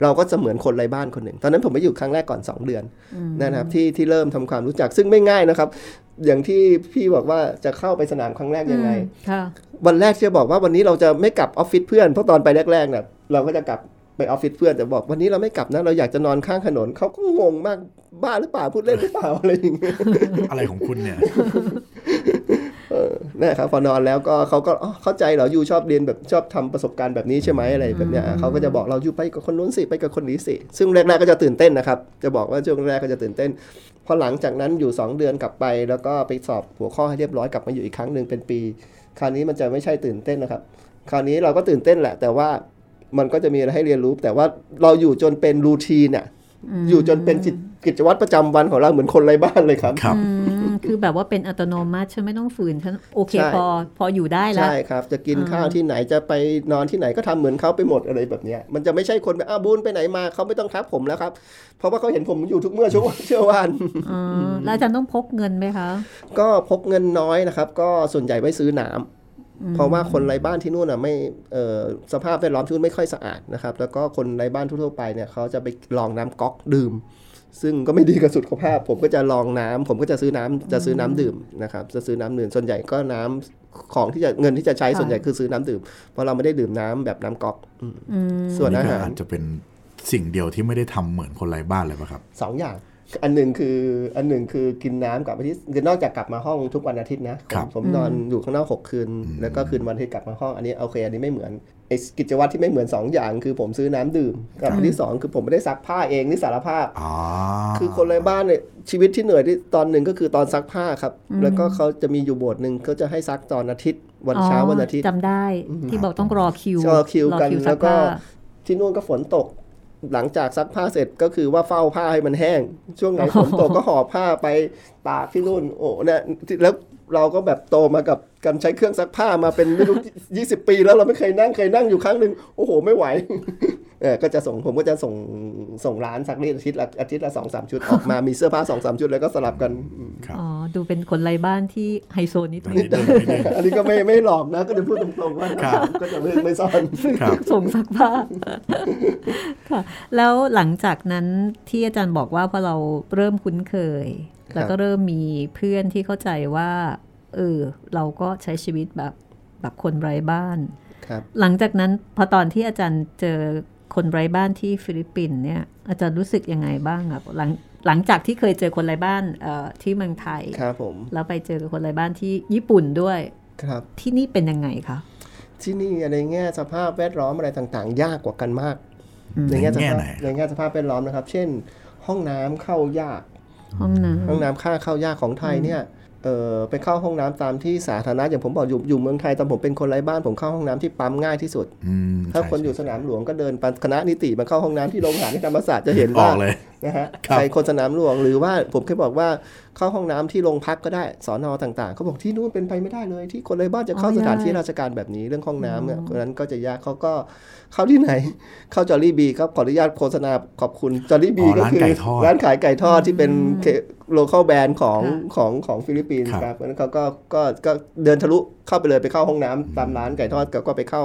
Speaker 3: เราก็จะเหมือนคนไร้บ้านคนหนึ่ง ตอนนั้นผมไปอยู่ครั้งแรกก่อน 2 เดือนนะครับที่ที่เริ่มทำความรู้จักซึ่งไม่ง่ายนะครับ อย่างที่พี่บอกว่าจะเข้าไปสนามครั้งแรกยังไง
Speaker 2: อืมค่ะ
Speaker 3: วันแรกที่จะบอกว่าวันนี้เราจะไม่กลับออฟฟิศเพื่อนเพราะตอนไปแรกๆเนี่ยเราก็จะกลับไปออฟฟิศเพื่อนแต่บอกวันนี้เราไม่กลับนะเราอยากจะนอนข้างถนนเขาก็งงมากบ้าหรือเปล่าพูดเล่นหรือเปล่าอะไรอย่างเงี้ย
Speaker 1: อะไรของคุณเนี่ย
Speaker 3: นะครับพอนอนแล้วก็เขาก็อ๋อเข้าใจเหรอยูชอบเรียนแบบชอบทำประสบการณ์แบบนี้ใช่ไหมอะไรแบบเนี้ยอะเขาก็จะบอกเราอยู่ไปกับคนนู้นสิไปกับคนนี้สิซึ่งแรกๆก็จะตื่นเต้นนะครับ จะบอกว่าช่วงแรกก็จะตื่นเต้นพอหลังจากนั้นอยู่ 2 เดือนกลับไป แล้วก็ไปสอบหัวข้อให้เรียบร้อยกลับมาอยู่อีกครั้งหนึ่งเป็นปี คราวนี้มันจะไม่ใช่ตื่นเต้นนะครับ คราวนี้เราก็ตื่นเต้นแหละ แต่ว่ามันก็จะมีอะไรให้เรียนรู้ แต่ว่าเราอยู่จนเป็นรูทีนอะอยู่จนเป็นกิจกิจวัตรประจำวันของเราเหมือนคนไร้บ้านเลยครับ
Speaker 1: ครับ
Speaker 2: อืม คือแบบว่าเป็นอัตโนมัติฉันไม่ต้องฝืนฉันโอเค
Speaker 3: ใช่
Speaker 2: พอพออยู่ได้แล้ว
Speaker 3: ใช่ครับ จะกินข้าวที่ไหนจะไปนอนที่ไหนก็ทำเหมือนเขาไปหมดอะไรแบบเนี้ยมันจะไม่ใช่คนแบบอ้าวบุญไปไหนมาเขาไม่ต้องทักผมแล้วครับ เพราะว่าเขาเห็นผมอยู่ทุกเมื่อช่วงเชื่อวัน
Speaker 2: อ๋อแล้วอาจารย์ต้องพกเงินไหมคะ
Speaker 3: ก็พกเงินน้อยนะครับ ก็ส่วนใหญ่ไว้ซื้อน้ำเพราะว่าคนไร้บ้านที่นู่นอะไม่เอ่อสภาพแวดล้อมที่นู่นไม่ค่อยสะอาดนะครับ แล้วก็คนไร้บ้านทั่วๆไปเนี่ยเขาจะไปลองน้ำก๊อกดื่ม ซึ่งก็ไม่ดีกับสุขภาพ ผมก็จะลองน้ำผมก็จะซื้อน้ำจะซื้อน้ำดื่มนะครับจะซื้อน้ำดื่มส่วนใหญ่ก็น้ำของที่จะเงินที่จะใช้
Speaker 2: ค่ะ
Speaker 3: ส่วนใหญ่คือซื้อน้ำดื่มเพราะเราไม่ได้ดื่มน้ำแบบน้ำก๊อกอืม
Speaker 2: อืม
Speaker 3: ส่วน
Speaker 1: นี่
Speaker 3: อา
Speaker 1: ก็
Speaker 3: หาร
Speaker 1: อาจจะเป็นสิ่งเดียวที่ไม่ได้ทำเหมือนคนไร้บ้านเลยป่ะครับ
Speaker 3: สองอย่างอันหนึ่งคืออันหนึ่งคือกินน้ำกับอาทิตย์คือนอกจากกลับมาห้องทุกวันอาทิตย์นะผม
Speaker 1: ครับ
Speaker 3: ผมนอนอยู่ข้างนอกหกคืน แล้วก็คืนวันอาที่กลับมาห้องอันนี้โอเคอันนี้ไม่เหมือน ไอ้กิจวัตรที่ไม่เหมือนสองอย่าง คือผมซื้อน้ำดื่มกับอันที่สองคือผมไม่ได้ซักผ้าเองนี่สารภาพ
Speaker 1: อ๋อ
Speaker 3: คือคนไร้บ้านเนี่ยชีวิตที่เหนื่อยที่ตอนหนึ่งก็คือตอนซักผ้าครับ แล้วก็เขาจะมีอยู่โบทหนึ่งเขาจะให้ซักตอนอาทิตย์ วันเช้าวันอาทิตย์
Speaker 2: จำได้ที่บอกต้องรอคิว
Speaker 3: รอคิวกัน
Speaker 2: รอ
Speaker 3: แล้วก็
Speaker 2: ซัผ้า
Speaker 3: ที่นู่นก็ฝนตกหลังจากซักผ้าเสร็จก็คือว่าเฝ้าผ้าให้มันแห้ง ช่วงไหนฝนตกก็ห่อผ้าไปตากที่นู่นโอ้เนี่ยแล้วเราก็แบบโตมากับ การใช้เครื่องซักผ้ามาเป็นไม่รู้ยี่สิบปีแล้วเราไม่เคยนั่งเคยนั่งอยู่ครั้งหนึ่งโอ้โห ไม่ไหวเออก็จะส่งผมก็จะส่งส่งร้านซักรีดอาทิตย์ละอาทิตย์ละสองสามชุดออกมามีเสื้อผ้าสองสามชุดแล้วก็สลับกันอืม
Speaker 1: ครับ
Speaker 2: อ๋อดูเป็นคนไร้บ้านที่ไฮโซนิด
Speaker 1: อัน
Speaker 2: นึ
Speaker 1: นี้
Speaker 2: ง
Speaker 1: เดินไปเดิน
Speaker 3: อันนี้ก็ไม่ไม่หลอกนะ ก็จะพูดตรงๆว่า
Speaker 1: ครับ
Speaker 3: ก็จะไม่ไม่ซ่อน
Speaker 1: ครับ
Speaker 2: ส่งซักผ้าค่ะแล้วหลังจากนั้นที่อาจารย์บอกว่าพอเราเริ่มคุ้นเคย แล้วก็เริ่มมีเพื่อนที่เข้าใจว่า เออ เราก็ใช้ชีวิตแบบแบบคนไร้บ้าน
Speaker 3: ครับ
Speaker 2: หลังจากนั้นพอตอนที่อาจารย์เจอคนไร้บ้านที่ฟิลิปปินส์เนี่ย อาจารย์รู้สึกยังไงบ้างครับหลังหลังจากที่เคยเจอคนไร้บ้านเอ่อที่เมืองไทย
Speaker 3: ครับผม
Speaker 2: แล้วไปเจอกับคนไร้บ้านที่ญี่ปุ่นด้วย
Speaker 3: ครับ
Speaker 2: ที่นี่เป็นยังไงคะ
Speaker 3: ที่นี่ในแง่สภาพแวดล้อมอะไรต่างๆ ยากกว่ากันมาก ใน
Speaker 1: ใน
Speaker 3: แง่ส
Speaker 1: แง่
Speaker 3: ภาพ
Speaker 1: ไหน
Speaker 3: ในแง่สภาพแวดล้อมนะครับ เช่น ห้องน้ำเข้ายาก
Speaker 2: ห้องน้
Speaker 3: ห้องน้ำค่าเข้ายากของไทยเนี่ย เออไปเข้าห้องน้ำตามที่สาธารณะอย่างผมบอกอยู่อยู่เมืองไทยตอนผมเป็นคนไร้บ้านผมเข้าห้องน้ำที่ปั๊มง่ายที่สุด
Speaker 1: อืม
Speaker 3: ถ้า
Speaker 1: ใช่
Speaker 3: คนอยู่
Speaker 1: ใช่
Speaker 3: สนามหลวงก็เดินไปคณะนิติมาเข้าห้องน้ำที่โรงอาหารที่ธรรมศาสตร์จะเห็น
Speaker 1: อ
Speaker 3: ว่า
Speaker 1: อกเลย
Speaker 3: นะฮะ
Speaker 1: ครับ
Speaker 3: ใครคนสนามหลวงหรือว่าผมเคยบอกว่าเข้าห้องน้ำที่โรงพักก็ได้สอนอต่าง ๆเขาบอกที่นู่นเป็นไปไม่ได้เลย ที่คนไร้บ้านจะเข้าสถานที่ราชการแบบนี้เรื่องห้องน้ำเนี่ยเพราะฉะนั้นก็จะยากเขาก็เข้าที่ไหน เข้า Jollibee ครับขออนุญาตโฆษณาขอบคุณ Jollibee อ๋
Speaker 1: อ
Speaker 3: ก็
Speaker 1: ร้าน
Speaker 3: คือ
Speaker 1: ไก่ทอด
Speaker 3: ร้านขายไก่ทอดที่เป็น local brand ของ
Speaker 2: ค่ะ
Speaker 3: ของของฟิลิปปินส์
Speaker 1: ครับ
Speaker 3: ครับเพราะฉะนั้นเขาก็ก็ก็เดินทะลุเข้าไปเลยไปเข้าห้องน้ำตามร้านไก่ทอดก็ก็ไปเข้า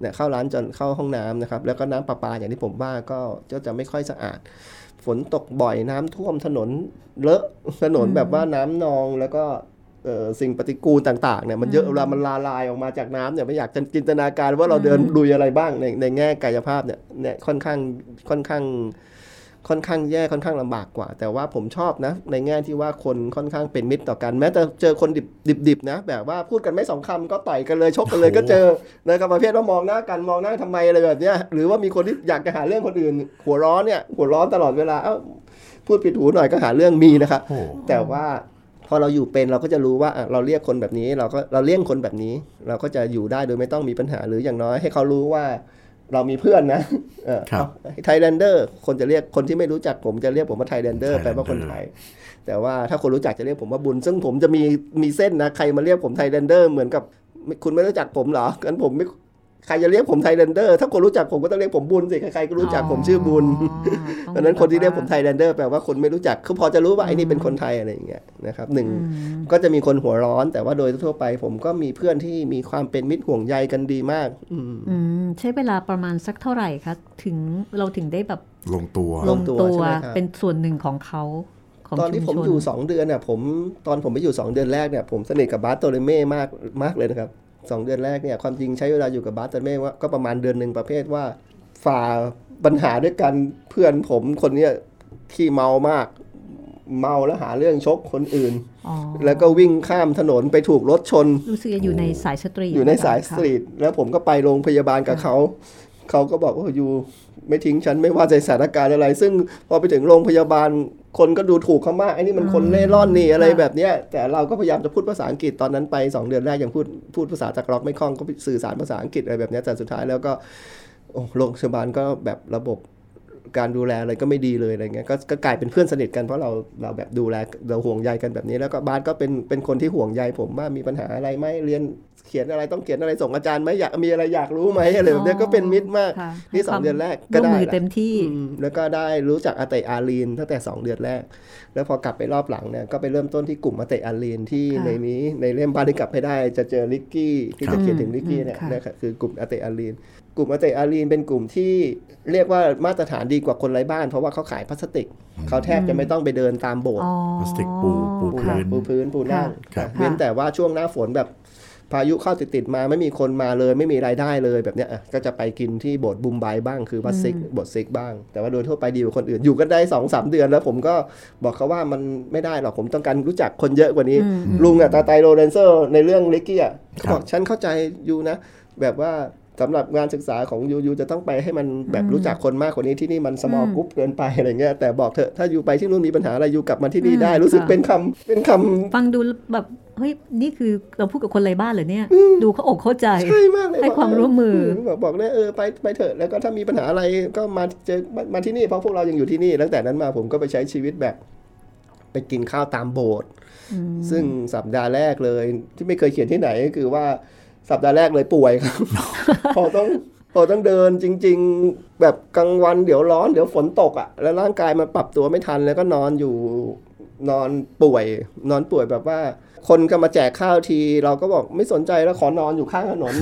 Speaker 3: เนี่ยเข้าร้านจนเข้าห้องน้ำนะครับแล้วก็น้ำประปาอย่างที่ผมว่าก็ก็จะไม่ค่อยสะอาดฝ นตกบ่อยน้ำท่วมถนนเลอะถนนแบบว่าน้ำนองแล้วก็เอ่อสิ่งปฏิกูลต่างๆเนี่ยมันเยอะเวลามันละลายออกมาจากน้ำเนี่ยไม่อยากจะจินตนาการว่าเราเดินลุยอะไรบ้างในในแง่กายภาพเนี่ยเนี่ยค่อนข้างค่อนข้าง ค่อนข้างแย่ค่อนข้างลำบากกว่า แต่ว่าผมชอบนะ ในแง่ที่ว่าคนค่อนข้างเป็นมิตรต่อกัน แม้แต่เจอคนดิบดิบดิบนะ แบบว่าพูดกันไม่สองคำก็ต่อยกันเลยชกกันเลยก็เจอนะครับประเภทว่ามองหน้ากันมองหน้าทำไมอะไรแบบเนี้ยหรือว่ามีคนที่อยากจะหาเรื่องคนอื่น หัวร้อนเนี่ยหัวร้อนตลอดเวลาเอ้าพูดผิดหูหน่อยก็หาเรื่องมีนะครับ
Speaker 1: โอ้
Speaker 3: แต่ว่าพอเราอยู่เป็นเราก็จะรู้ว่าอะเราเรียกคนแบบนี้ เราก็เราเลี่ยงคนแบบนี้ เราก็จะอยู่ได้โดยไม่ต้องมีปัญหาหรืออย่างน้อยให้เขารู้ว่า เรามีเพื่อนนะเออ
Speaker 1: ครับ
Speaker 3: Thailander คนจะเรียกคนที่ไม่รู้จักผมจะเรียกผมว่า Thailander
Speaker 1: Thailander
Speaker 3: แปลว่าคนไทย แต่ว่าถ้าคนรู้จักจะเรียกผมว่าบุญ ซึ่งผมจะมีมีเส้นนะ ใครมาเรียกผม Thailander เหมือนกับไม่คุณไม่รู้จักผมเหรองั้นผมไม่ ใครจะเรียกผม Thailander ถ้าคนรู้จักผมก็ต้องเรียกผมบุญสิ ใครๆก็รู้จักผมชื่อบุญ
Speaker 2: อ๋อ
Speaker 3: ดังนั้นคนที่เรียกผม Thailander ต้
Speaker 2: อง
Speaker 3: แปลว่าคนไม่รู้จักคือพอจะรู้ว่าไอ้นี่เป็นคนไทยอะไรอย่างเงี้ยนะครับหนึ่งก็จะมีคนหัวร้อน แต่ว่าโดยทั่วไปผมก็มีเพื่อนที่มีความเป็นมิตรห่วงใยกันดีมากอืม
Speaker 2: อืมใช้เวลาประมาณสักเท่าไหร่คะถึงเราถึงได้แบบ
Speaker 1: ลงตัว
Speaker 2: ล
Speaker 3: ล
Speaker 2: ง
Speaker 3: งตัว
Speaker 2: ตัว
Speaker 3: ใช่ไหมครับ
Speaker 2: เป็นส่วนหนึ่งของเขาของ
Speaker 3: ตอนที่ผม
Speaker 2: ชุช
Speaker 3: อยู่สองเดือนเนี่ยผมตอนผมไปอยู่สองเดือนแรกเนี่ยผมสนิทกับบาสโตเลเม่มากมากเลยนะครับ สองเดือนแรกเนี่ยความจริงใช้เวลาอยู่กับบาสโตเลเม่ว่าก็ประมาณเดือนหนึ่งประเภทว่าฝ่าปัญหาด้วยกันเพื่อนผมคนเนี้ยขี้เมามากเมาแล้วหาเรื่องชกคนอื่น
Speaker 2: อ๋อ
Speaker 3: แล้วก็วิ่งข้ามถนนไปถูกรถชน
Speaker 2: รู้สึกจะอยู่ในสายสตรีท
Speaker 3: อยู่ในสาย
Speaker 2: ห
Speaker 3: ส
Speaker 2: รือเปล่
Speaker 3: ตรีท แล้วผมก็ไปโรงพยาบาลกับเขา เขาก็บอกว่าอยู่ไม่ทิ้งฉันไม่ว่าในสถานการณ์อะไร ซึ่งพอไปถึงโรงพยาบาล คนก็ดูถูกเขามากไอ้นี่มันคนเล่ร่อนนี่อะไรแบบเนี้ยแต่เราก็พยายามจะพูดภาษาอังกฤษตอนนั้นไป 2 เดือนแรกยังพูดพูดภาษาจากล็อกไม่คล่องก็สื่อสารภาษาอังกฤษอะไรแบบเนี้ยแต่สุดท้ายแล้วก็โอ้โรงพยาบาลก็แบบระบบ การดูแลอะไรก็ไม่ดีเลยอะไรเงี้ยก็ก็กลายเป็นเพื่อนสนิทกันเพราะเราเราแบบดูแลเราห่วงใยกันแบบนี้ แล้วก็บาสก็เป็นเป็นคนที่ห่วงใยผมว่ามีปัญหาอะไรไหมเรียนเขียนอะไรต้องเขียนอะไรส่งอาจารย์ไหมอยากมีอะไรอยากรู้ไหมอะไรแบบเนี้ยก็เป็นมิตรมาก
Speaker 2: ค่ะ
Speaker 3: นี่สองเดือนแรกก็
Speaker 2: ร่วม
Speaker 3: ได้
Speaker 2: มือ
Speaker 3: ละ
Speaker 2: เต็มที่
Speaker 3: อืมแล้วก็ได้รู้จักอาเตะอารีนตั้งแต่ 2 เดือนแรก แล้วพอกลับไปรอบหลังเนี่ยก็ไปเริ่มต้นที่กลุ่มอาเตะอารีนที่
Speaker 2: ค่ะ
Speaker 3: ในนี้ในเล่มบ้านที่กลับไม่ได้ จะเจอลิกกี้ที่
Speaker 1: ครั
Speaker 3: จะ
Speaker 1: บ
Speaker 3: เขียนถึงลิกกี้เนี่ย
Speaker 2: อืมค่ะ
Speaker 3: นะครับคือกลุ่มอาเตะอารีน กลุ่มอาเตะอารีนเป็นกลุ่มที่เรียกว่ามาตรฐานดีกว่าคนไร้บ้าน เพราะว่าเขาขายพลาสติก เขาแทบจะไม่ต้องไปเดินตามโบสถ์
Speaker 2: อ๋อ
Speaker 1: พลาสติกปูปู
Speaker 3: ปู
Speaker 1: พื้น
Speaker 3: ปูพื้นปูนั่ง
Speaker 1: ครับ
Speaker 3: เว้นแต่ว่าช่วงหน้าฝนแบบพายุเข้าติดๆมาไม่มีคนมาเลย ไม่มีรายได้เลยแบบเนี้ยอะก็จะไปกินที่โบสถ์บุมไบบ้างคือวัดซิกโบสถ์ซิกบ้าง แต่ว่าโดยทั่วไปดีกว่าคนอื่นอยู่กันได้สองสามเดือนแล้วผมก็บอกเขาว่ามันไม่ได้หรอกผมต้องการรู้จักคนเยอะกว่านี้ ลุงอะตาไตโรเรนเซอร์ในเรื่องลิกกี้อะเขาบอกฉันเข้าใจยูนะ แบบว่า สำหรับงานศึกษาของยูยูจะต้องไปให้มันแบบรู้จักคนมากกว่านี้ที่นี่มัน small group เกินไปอะไรเงี้ยแต่บอกเถอะถ้ายูไปที่นู่นมีปัญหาอะไรยูกลับมาที่นี่ได้
Speaker 2: อืม
Speaker 3: รู้สึก
Speaker 2: ค่ะ
Speaker 3: เป็นคำเป็นคำ
Speaker 2: ฟังดูแบบเฮ้ยนี่คือเราพูดกับคนไร้บ้านเหรอเนี่ย ดูเขาอกเข้าใจ
Speaker 3: ใช่มากเลย
Speaker 2: ให้
Speaker 3: บอก
Speaker 2: ความร่วมมือ
Speaker 3: บอกบอกเนี่ยเออไปไปเถอะแล้วก็ถ้ามีปัญหาอะไรก็มาเจอมามาที่นี่เพราะพวกเรายังอยู่ที่นี่ตั้งแต่นั้นมาผมก็ไปใช้ชีวิตแบบไปกินข้าวตามโบสถ์ซึ่งสัปดาห์แรกเลยที่ไม่เคยเขียนที่ไหนก็คือว่า สัปดาห์แรกเลยป่วยครับ พอต้องพอต้องเดินจริง ๆ แบบกลางวันเดี๋ยวร้อนเดี๋ยวฝนตกอะ่ะ แล้วร่างกายมันปรับตัวไม่ทันแล้วก็นอนอยู่นอนป่วย นอนป่วยแบบว่า คนก็มาแจกข้าวที เราก็บอกไม่สนใจแล้วขอนอนอยู่ข้างถนน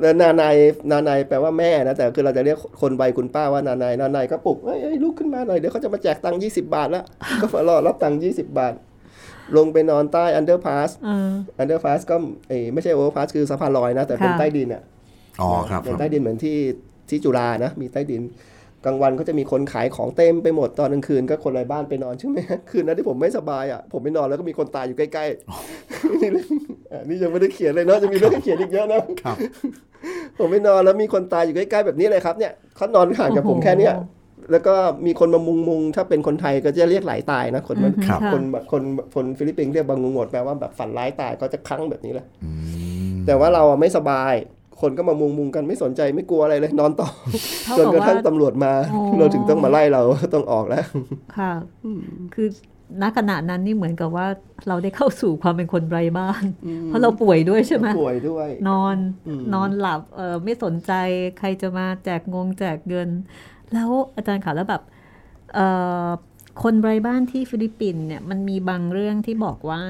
Speaker 3: แล้วนานายนานายแปลว่าแม่นะแต่คือเราจะเรียกคนใบคุณป้าว่านานายนานายก็ปลุกเอ้ยเอ้ยลุกขึ้นมาหน่อยเดี๋ยวเขาจะมาแจกตังค์ยี่สิบาทแล้วก็มารอรับตังค์ยี่สิบบาท ลงไปนอนใต้ underpass เอ
Speaker 2: อ
Speaker 3: underpass ก็เอ้ยไม่ใช่ overpass คือสะพานลอยนะ แต่เป็น
Speaker 2: ค่ะ
Speaker 3: ใต้ดินอะ
Speaker 1: อ๋อครับ
Speaker 3: เป็นใต้ดินเหมือนที่ที่จุฬานะ มีใต้ดินกลางวันก็จะมีคนขายของเต็มไปหมดตอนกลางคืนก็คนไร้บ้านไปนอนใช่ไหมคืนนั้นที่ผมไม่สบายอะผมไปนอนแล้วก็มีคนตายอยู่ใกล้ๆนี่เรื่องอะนี่ยังไม่ได้เขียนเลยเนาะจะมีเรื่องให้เขียนอีกเยอะนะ
Speaker 1: ครับ
Speaker 3: ผมไปนอนแล้วมีคนตายอยู่ใกล้ๆแบบนี้เลยครับเนี่ยเขานอนห่างจากผมแค่เนี้ย แล้วก็มีคนมามุงมุงๆถ้าเป็นคนไทยก็จะเรียกไหลตายนะคนมัน
Speaker 1: ครับะ
Speaker 3: คนคนคนฟิลิปปินส์เรียกบางงงดแปลว่าแบบฝันร้ายตายก็จะครั้งแบบนี้แหละ
Speaker 1: อืม
Speaker 3: แต่ว่าเราอะไม่สบาย คนก็มามุงมุงกันไม่สนใจไม่กลัวอะไรเลยนอนต่อ
Speaker 2: เท่า
Speaker 3: จน
Speaker 2: กับ
Speaker 3: กระทั่ง
Speaker 2: ว่า
Speaker 3: ตำรวจมา
Speaker 2: อ๋อ
Speaker 3: เราถึงต้องมาไล่เราต้องออกแล้ว
Speaker 2: ค่ะคือณขณะนั้นนี่เหมือนกับว่าเราได้เข้าสู่ความเป็นคนไร้บ้าน เพราะเราป่วยด้วยใช่ไหม
Speaker 3: ป่วยด้วย
Speaker 2: นอน
Speaker 3: อืม
Speaker 2: นอนหลับเออไม่สนใจใครจะมาแจกของแจกเงิน แล้วอาจารย์ขาแล้วแบบเอ่อคนไร้บ้านที่ฟิลิปปินส์เนี่ยมันมีบางเรื่องที่บอกว่า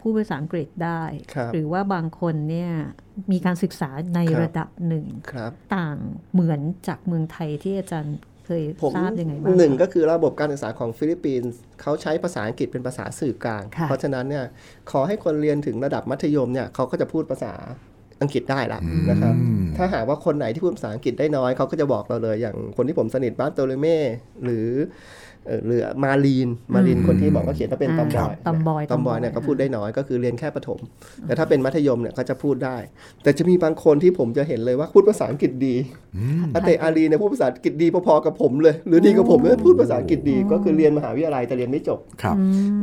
Speaker 2: พูดภาษาอังกฤษได้
Speaker 3: ครับ
Speaker 2: หรือว่าบางคนเนี่ยมีการศึกษาใน
Speaker 3: ครับ
Speaker 2: ระดับหนึ่ง
Speaker 3: ครับ
Speaker 2: ต่างเหมือนจากเมืองไทยที่อาจารย์เคเคย
Speaker 3: ผม
Speaker 2: ทราบยังไงบ้าง
Speaker 3: หนึ่งก็คือระบบการศึกษาของฟิลิปปินส์เขาใช้ภาษาอังกฤษเป็นภาษาสื่อกลาง
Speaker 2: ค่ะ
Speaker 3: เพราะฉะนั้นเนี่ยขอให้คนเรียนถึงระดับมัธยมเนี่ยเขาก็จะพูดภาษา อังกฤษได้ละนะครับ ถ้าหากว่าคนไหนที่พูดภาษาอังกฤษได้น้อยเขาก็จะบอกเราเลย อย่างคนที่ผมสนิทบ้านโตเลเม่หรือเอ่อ หรือมารีนมารีนคนที่บอกว่าเขียนว่าเป็น tomboy tomboy tomboy เนี่ยก็พูดได้น้อยก็คือเรียนแค่ประถม แต่ถ้าเป็นมัธยมเนี่ยก็จะพูดได้ แต่จะมีบางคนที่ผมจะเห็นเลยว่าพูดภาษาอังกฤษดี ate อารีเนี่ยพูดภาษาอังกฤษดีพอๆกับผมเลย หรือดีกับผมเลยพูดภาษาอังกฤษดี ก็คือเรียนมหาวิทยาลัยแต่เรียนไม่จบ
Speaker 1: ครับ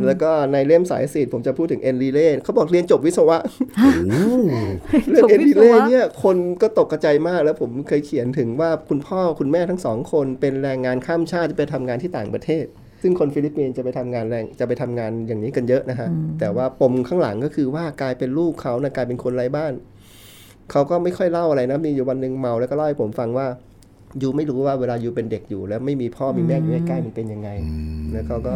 Speaker 3: แล้วก็ในเล่มสายสตรีทผมจะพูดถึงเอนรีเล่เขาบอกเรียนจบวิศวะเรื่อง
Speaker 2: จบ
Speaker 3: เอน
Speaker 2: วิ
Speaker 3: รี
Speaker 2: ศ
Speaker 3: เล่
Speaker 2: วะ
Speaker 3: เนี่ยคนก็ตกกระจายมากแล้วผมเคยเขียนถึงว่าคุณพ่อคุณแม่ทั้งสองคนเป็นแรงงานข้ามชาติไปทำงานที่ต่างประเทศซึ่งคนฟิลิปปินส์จะไปทำงานแรงจะไปทำงานอย่างนี้กันเยอะนะฮะ แต่ว่าปมข้างหลังก็คือว่ากลายเป็นลูกเขานะกลายเป็นคนไร้บ้าน เขาก็ไม่ค่อยเล่าอะไรนะ มีอยู่วันหนึ่งเมาแล้วก็เล่าให้ผมฟังว่ายูไม่รู้ว่าเวลายูเป็นเด็กอยู่ แล้วไม่มีพ่อมีแม่อยู่ใกล้ๆมันเป็นยังไง แล้วเขาก็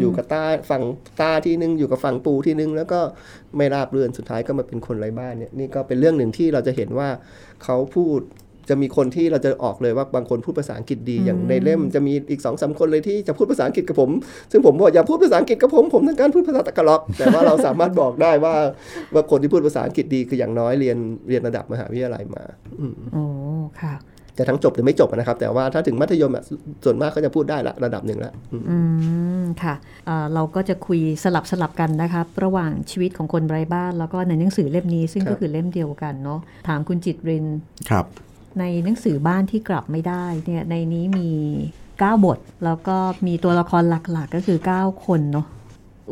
Speaker 3: อยู่กับตาฝั่งตาที่นึงอยู่กับฝั่งปูที่นึง แล้วก็ไม่ราบเรื่อนสุดท้ายก็มาเป็นคนไร้บ้านเนี่ยนี่ก็เป็นเรื่องหนึ่งที่เราจะเห็นว่าเขาพูด จะมีคนที่เราจะออกเลยว่าบางคนพูดภาษาอังกฤษดีอย่างในเล่มจะมีอีกสองสามคนเลยที่จะพูดภาษาอังกฤษกับผม ซึ่งผมบอกอย่าพูดภาษาอังกฤษกับผมผมต้องการพูดภาษาตะกะล็อก แต่ว่าเราสามารถบอกได้ว่าว่าคนที่พูดภาษาอังกฤษดีคืออย่างน้อยเรียนเรียนระดับมหาวิทยาลัยมา
Speaker 2: โอ้ค่ะ
Speaker 3: จะทั้งจบหรือไม่จบนะครับ แต่ว่าถ้าถึงมัธยมอะส่วนมากก็จะพูดได้ละระดับหนึ่งละอืม
Speaker 2: อืมค่ะเอ่อเราก็จะคุยสลับสลับกันนะครับระหว่างชีวิตของคนไร้บ้าน แล้วก็ในหนังสือเล่มนี้ซึ่ง
Speaker 3: ครับ
Speaker 2: ก็คือเล่มเดียวกันเนาะถามคุณจิตริน
Speaker 1: ครับ
Speaker 2: ในหนังสือบ้านที่กลับไม่ได้เนี่ยในนี้มี 9 บท แล้วก็มีตัวละครหลักๆ ก็คือ 9 คนเนาะ